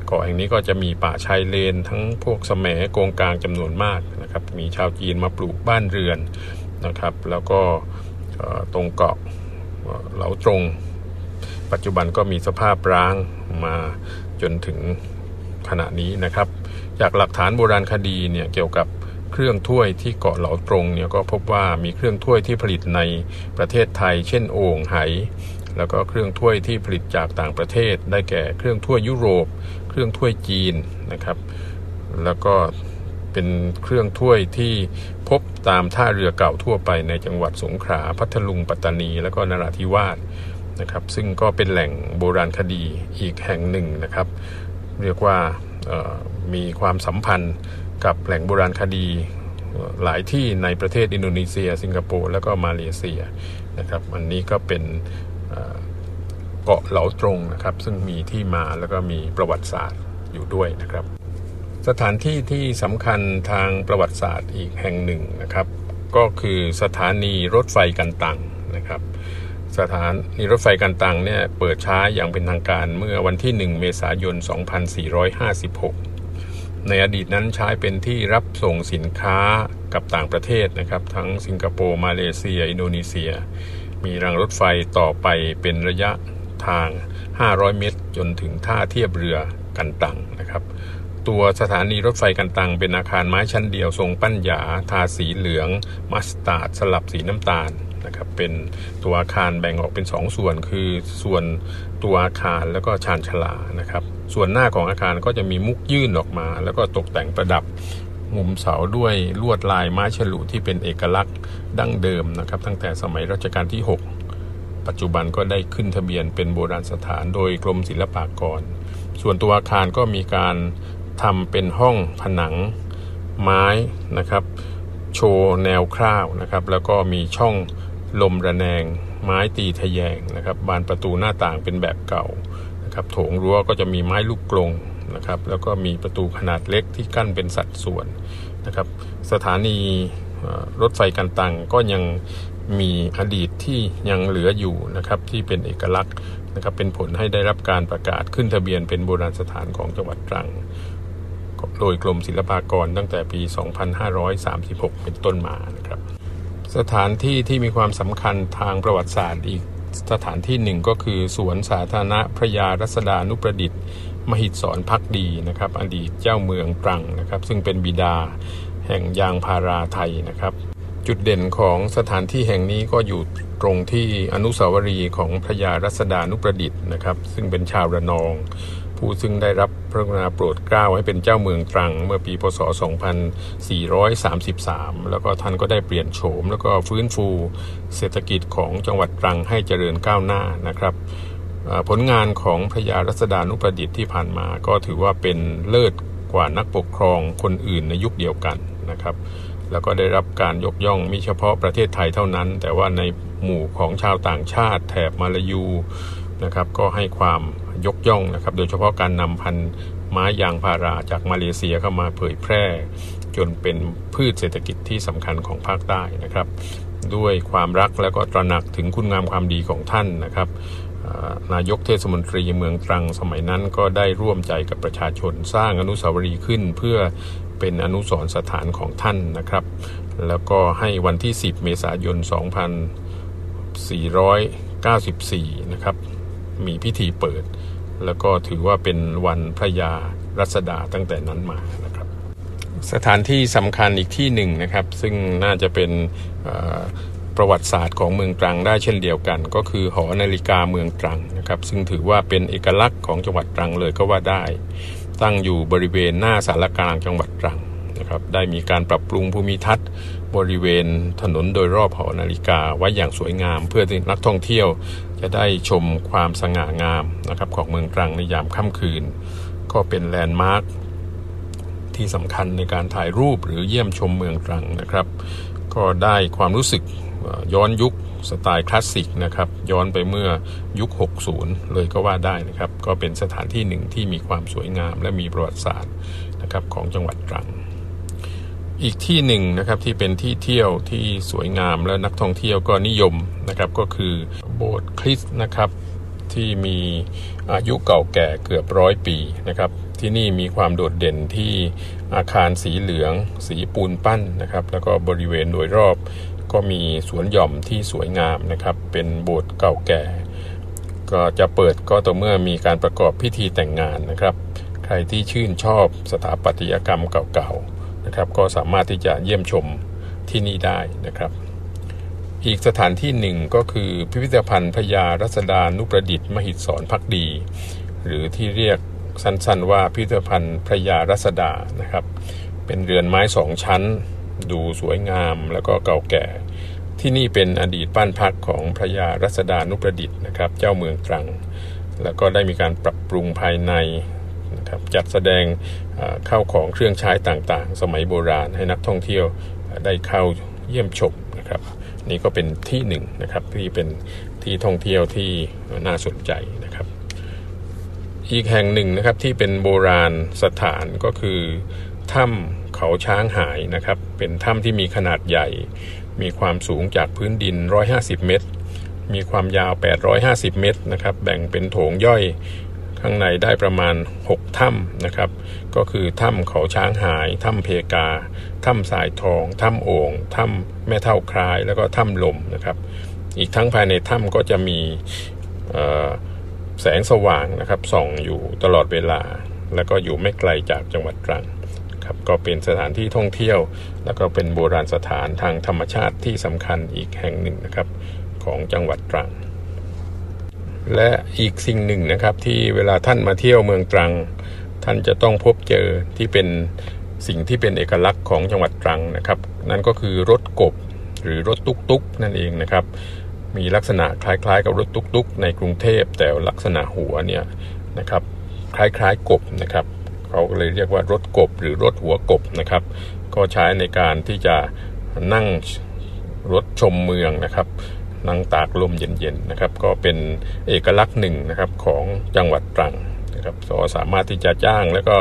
เกาะแห่งนี้ก็จะมีป่าชายเลนทั้งพวกสมโกงกลางจำนวนมากนะครับ มีชาวจีนมาปลูกบ้านเรือนนะครับ แล้วก็ตรงเกาะเหลาตรง ปัจจุบันก็มีสภาพร้างมาจนถึง ขณะนี้นะครับ จากหลักฐานโบราณคดีเนี่ยเกี่ยวกับเครื่องถ้วยที่เกาะเหลาตรงเนี่ยก็พบว่ามีเครื่องถ้วยที่ผลิตในประเทศไทย เช่นโอ่งไหแล้วก็เครื่องถ้วยที่ผลิตจากต่างประเทศ ได้แก่เครื่องถ้วยยุโรป เครื่องถ้วยจีนนะครับ แล้วก็เป็นเครื่องถ้วยที่พบตามท่าเรือเก่าทั่วไปในจังหวัดสงขลาพัทลุงปัตตานี และก็นราธิวาสนะครับ ซึ่งก็เป็นแหล่งโบราณคดีอีกแห่งหนึ่งนะครับ เรียกว่ามีความสัมพันธ์กับแหล่งโบราณคดีหลายที่ในประเทศอินโดนีเซีย สิงคโปร์แล้วก็มาเลเซียนะครับอันนี้ก็เป็นเกาะเหลาตรงนะครับ ซึ่งมีที่มาแล้วก็มีประวัติศาสตร์อยู่ด้วยนะครับ สถานที่ที่สำคัญทางประวัติศาสตร์อีกแห่งหนึ่งนะครับ ก็คือสถานีรถไฟกันตังนะครับ สถานีรถไฟกันตังเนี่ยเปิดใช้อย่างเป็นทางการเมื่อวันที่ 1 เมษายน 2456 ในอดีตนั้นใช้เป็นที่รับส่งสินค้ากับต่างประเทศนะครับ ทั้งสิงคโปร์ มาเลเซีย อินโดนีเซีย มีรางรถไฟต่อไปเป็นระยะทาง 500 เมตร จนถึงท่าเทียบเรือกันตังนะครับตัวสถานีรถไฟกันตังเป็นอาคารไม้ชั้นเดียวทรงปั้นหยา ทาสีเหลือง มัสตาร์ดสลับสีน้ำตาล นะครับเป็นตัวอาคารแบ่งออกเป็น 2 ส่วน คือส่วนตัวอาคารแล้วก็ชานชลานะครับส่วนหน้าของอาคารก็จะมีมุกยื่นออกมา แล้วก็ตกแต่งประดับมุมเสาด้วยลวดลายไม้ฉลุที่เป็นเอกลักษณ์ดั้งเดิมนะครับ ตั้งแต่สมัยรัชกาลที่ 6 ปัจจุบันก็ได้ขึ้นทะเบียนเป็นโบราณสถานโดยกรมศิลปากร ส่วนตัวอาคารก็มีการทำเป็นห้องผนังไม้นะครับ โชว์แนวคร่าวนะครับ แล้วก็มีช่อง ลมระแนง ไม้ตีทะแยงนะครับ บานประตูหน้าต่างเป็นแบบเก่านะครับ โถงรั้วก็จะมีไม้ลูกกลงนะครับ แล้วก็มีประตูขนาดเล็กที่กั้นเป็นสัดส่วนนะครับ สถานีรถไฟกันตังก็ยังมีอดีตที่ยังเหลืออยู่นะครับที่เป็นเอกลักษณ์นะครับเป็นผลให้ได้รับการประกาศขึ้นทะเบียนเป็นโบราณสถานของจังหวัดตรัง โดยกรมศิลปากรตั้งแต่ปี 2536 เป็นต้นมานะครับ สถานที่ที่มีความสำคัญทางประวัติศาสตร์อีกสถานที่หนึ่งก็คือสวนสาธารณะพระยารัศดานุประดิษฐ์ มหิดสอนพักดีนะครับอดีตเจ้าเมืองตรังนะครับ ซึ่งเป็นบิดาแห่งยางพาราไทยนะครับ จุดเด่นของสถานที่แห่งนี้ก็อยู่ตรงที่อนุสาวรีย์ของพระยารัศดานุประดิษฐ์นะครับ ซึ่งเป็นชาวระนอง ผู้ซึ่งได้รับพระกรุณาโปรดเกล้าให้เป็นเจ้าเมืองตรัง เมื่อปีพศ 2433 แล้วก็ท่านก็ได้เปลี่ยนโฉม แล้วก็ฟื้นฟูเศรษฐกิจของจังหวัดตรังให้เจริญก้าวหน้านะครับผลงานของพระยารัศดานุประดิษฐ์ที่ผ่านมาก็ถือว่าเป็นเลิศกว่านักปกครองคนอื่นในยุคเดียวกันนะครับ แล้วก็ได้รับการยกย่องมิเฉพาะประเทศไทยเท่านั้น แต่ว่าในหมู่ของชาวต่างชาติแถบมาลายูนะครับก็ให้ความ ยกย่องนะครับ โดยเฉพาะการนำพันธุ์ไม้ยางพาราจากมาเลเซียเข้ามาเผยแพร่ จนเป็นพืชเศรษฐกิจที่สำคัญของภาคใต้นะครับ ด้วยความรักและก็ตระหนักถึงคุณงามความดีของท่านนะครับนายกเทศมนตรีเมืองตรังสมัยนั้นก็ได้ร่วมใจกับประชาชนสร้างอนุสาวรีย์ขึ้นเพื่อเป็นอนุสรสถานของท่านนะครับ แล้วก็ให้วันที่ 10 เมษายน 2494 นะครับ มีพิธีเปิด แล้วก็ถือว่าเป็นวันพระยารัศดาตั้งแต่นั้นมานะครับ สถานที่สำคัญอีกที่หนึ่งนะครับ ซึ่งน่าจะเป็นประวัติศาสตร์ของเมืองตรังได้เช่นเดียวกัน ก็คือหอนาฬิกาเมืองตรังนะครับ ซึ่งถือว่าเป็นเอกลักษณ์ของจังหวัดตรังเลยก็ว่าได้ ตั้งอยู่บริเวณหน้าสารกลางจังหวัดตรังนะครับ ได้มีการปรับปรุงภูมิทัศน์ บริเวณถนนโดยรอบหอนาฬิกาไว้อย่างสวยงาม เพื่อที่นักท่องเที่ยวจะได้ชมความสง่างามนะครับของเมืองตรังในยามค่ำคืน ก็เป็นแลนด์มาร์คที่สำคัญในการถ่ายรูปหรือเยี่ยมชมเมืองตรังนะครับ ก็ได้ความรู้สึกย้อนยุคสไตล์คลาสสิกนะครับ ย้อนไปเมื่อยุค 60 เลยก็ว่าได้นะครับ ก็เป็นสถานที่หนึ่งที่มีความสวยงามและมีประวัติศาสตร์นะครับของจังหวัดตรัง อีกที่หนึ่งนะครับที่เป็นที่เที่ยวที่สวยงามและนักท่องเที่ยวก็นิยมนะครับก็คือโบสถ์คริสต์นะครับที่มีอายุเก่าแก่เกือบร้อยปีนะครับที่นี่มีความโดดเด่นที่อาคารสีเหลือง สีปูนปั้นนะครับแล้วก็บริเวณโดยรอบก็มีสวนหย่อมที่สวยงามนะครับเป็นโบสถ์เก่าแก่ ก็จะเปิดก็ต่อเมื่อมีการประกอบพิธีแต่งงานนะครับ ใครที่ชื่นชอบสถาปัตยกรรมเก่าๆ นะครับ ก็สามารถที่จะเยี่ยมชมที่นี่ได้นะครับ อีกสถานที่หนึ่งก็คือพิพิธภัณฑ์พญารัศดานุประดิษฐ์ มหิดสอนพักดี หรือที่เรียกสั้นๆ ว่าพิพิธภัณฑ์พระยารัศดานะครับ เป็นเรือนไม้สองชั้น ดูสวยงามแล้วก็เก่าแก่ ที่นี่เป็นอดีตบ้านพักของพระยารัศดานุประดิษฐ์นะครับ เจ้าเมืองตรัง แล้วก็ได้มีการปรับปรุงภายใน นะครับจัดแสดงเข้าของเครื่องใช้ต่างๆ สมัยโบราณให้นักท่องเที่ยวได้เข้าเยี่ยมชมนะครับนี่ก็เป็นที่หนึ่งนะครับที่เป็นที่ท่องเที่ยวที่น่าสนใจนะครับ อีกแห่งหนึ่งนะครับที่เป็นโบราณสถานก็คือถ้ำเขาช้างหายนะครับ เป็นถ้ำที่มีขนาดใหญ่ มีความสูงจากพื้นดิน 150 เมตร มีความยาว 850 เมตรนะครับ แบ่งเป็นโถงย่อย ข้างในได้ประมาณ 6 ถ้ำนะครับ ก็คือถ้ำเขาช้างหาย ถ้ำเพกา ถ้ำสายทอง ถ้ำโอ่งถ้ำแม่เท่าคลาย แล้วก็ถ้ำลมนะครับ อีกทั้งภายในถ้ำก็จะมีแสงสว่างนะครับส่องอยู่ตลอดเวลา แล้วก็อยู่ไม่ไกลจากจังหวัดตรังครับก็เป็นสถานที่ท่องเที่ยว แล้วก็เป็นโบราณสถานทางธรรมชาติที่สำคัญอีกแห่งหนึ่งนะครับของจังหวัดตรัง และอีกสิ่งหนึ่งนะครับที่เวลาท่านมาเที่ยวเมืองตรัง ท่านจะต้องพบเจอที่เป็นสิ่งที่เป็นเอกลักษณ์ของจังหวัดตรังนะครับ นั่นก็คือรถกบหรือรถตุ๊กๆนั่นเองนะครับ มีลักษณะคล้ายๆ กับรถตุ๊กๆ ในกรุงเทพแต่ลักษณะหัวเนี่ยนะครับคล้ายๆกบนะครับเขาเลยเรียกว่ารถกบหรือรถหัวกบนะครับ ก็ใช้ในการที่จะนั่งรถชมเมืองนะครับ นั่งตากลมเย็นๆนะครับ ก็เป็นเอกลักษณ์หนึ่งนะครับของจังหวัดตรังนะครับสามารถที่จะจ้างแล้วก็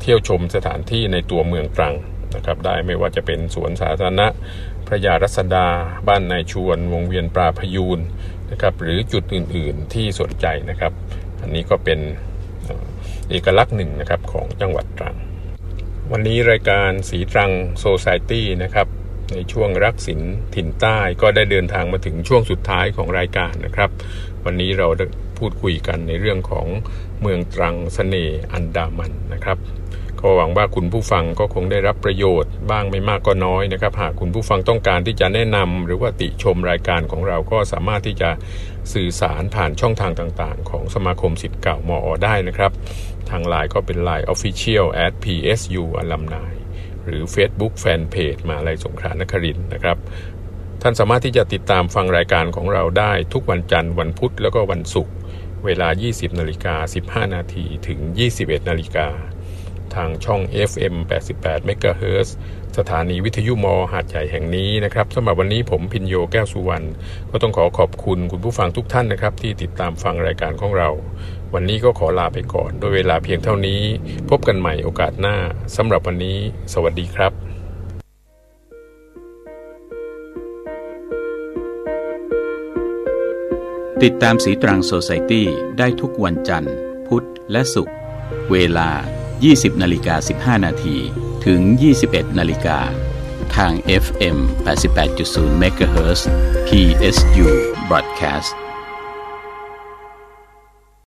เที่ยวชมสถานที่ในตัวเมืองตรังนะครับ ได้ไม่ว่าจะเป็นสวนสาธารณะพระยารัศดา บ้านนายชวน วงเวียนปลาพยูนนะครับ หรือจุดอื่นๆที่สนใจนะครับ อันนี้ก็เป็นเอกลักษณ์หนึ่งนะครับของจังหวัดตรัง วันนี้รายการสีตรังโซซายตี้นะครับ ในช่วงรักสินถิ่นใต้ก็ได้เดินทางมาถึงช่วงสุดท้ายของรายการนะครับ วันนี้เราพูดคุยกันในเรื่องของเมืองตรังสเสน่ห์อันดามันนะครับก็หวังว่าคุณผู้ฟังก็คงได้รับประโยชน์บ้างไม่มากก็น้อยนะครับ หากคุณผู้ฟังต้องการที่จะแนะนำหรือว่าติชมรายการของเราก็สามารถที่จะสื่อสารผ่านช่องทางต่างๆ ของสมาคมสิทธิ์เก่ามออได้นะครับ ทางไลน์ก็เป็นไลน์ Official at psu alumni หรือ Facebook Fanpage มาลัยสงขลานครินนะครับ ท่านสามารถที่จะติดตามฟังรายการของเราได้ทุกวันจันทร์วันพุธแล้วก็วันศุกร์เวลา 20นาฬิกา15 นาทีถึง 21นาฬิกาทางช่อง FM 88 MHz สถานีวิทยุมอหาดใหญ่แห่งนี้นะครับสำหรับวันนี้ผมพินโยแก้วสุวรรณก็ต้องขอขอบคุณคุณผู้ฟังทุกท่านนะครับ ที่ติดตามฟังรายการของเรา วันนี้ก็ขอลาไปก่อนโดยเวลาเพียงเท่านี้ พบกันใหม่โอกาสหน้าสำหรับวันนี้ สวัสดีครับติดตามสีตรังโซไซตี้ได้ทุกวันจันทร์ พุธและศุกร์เวลา 20นาฬิกา15 นาทีถึง 21นาฬิกาทาง FM 88.0 MHz PSU Broadcast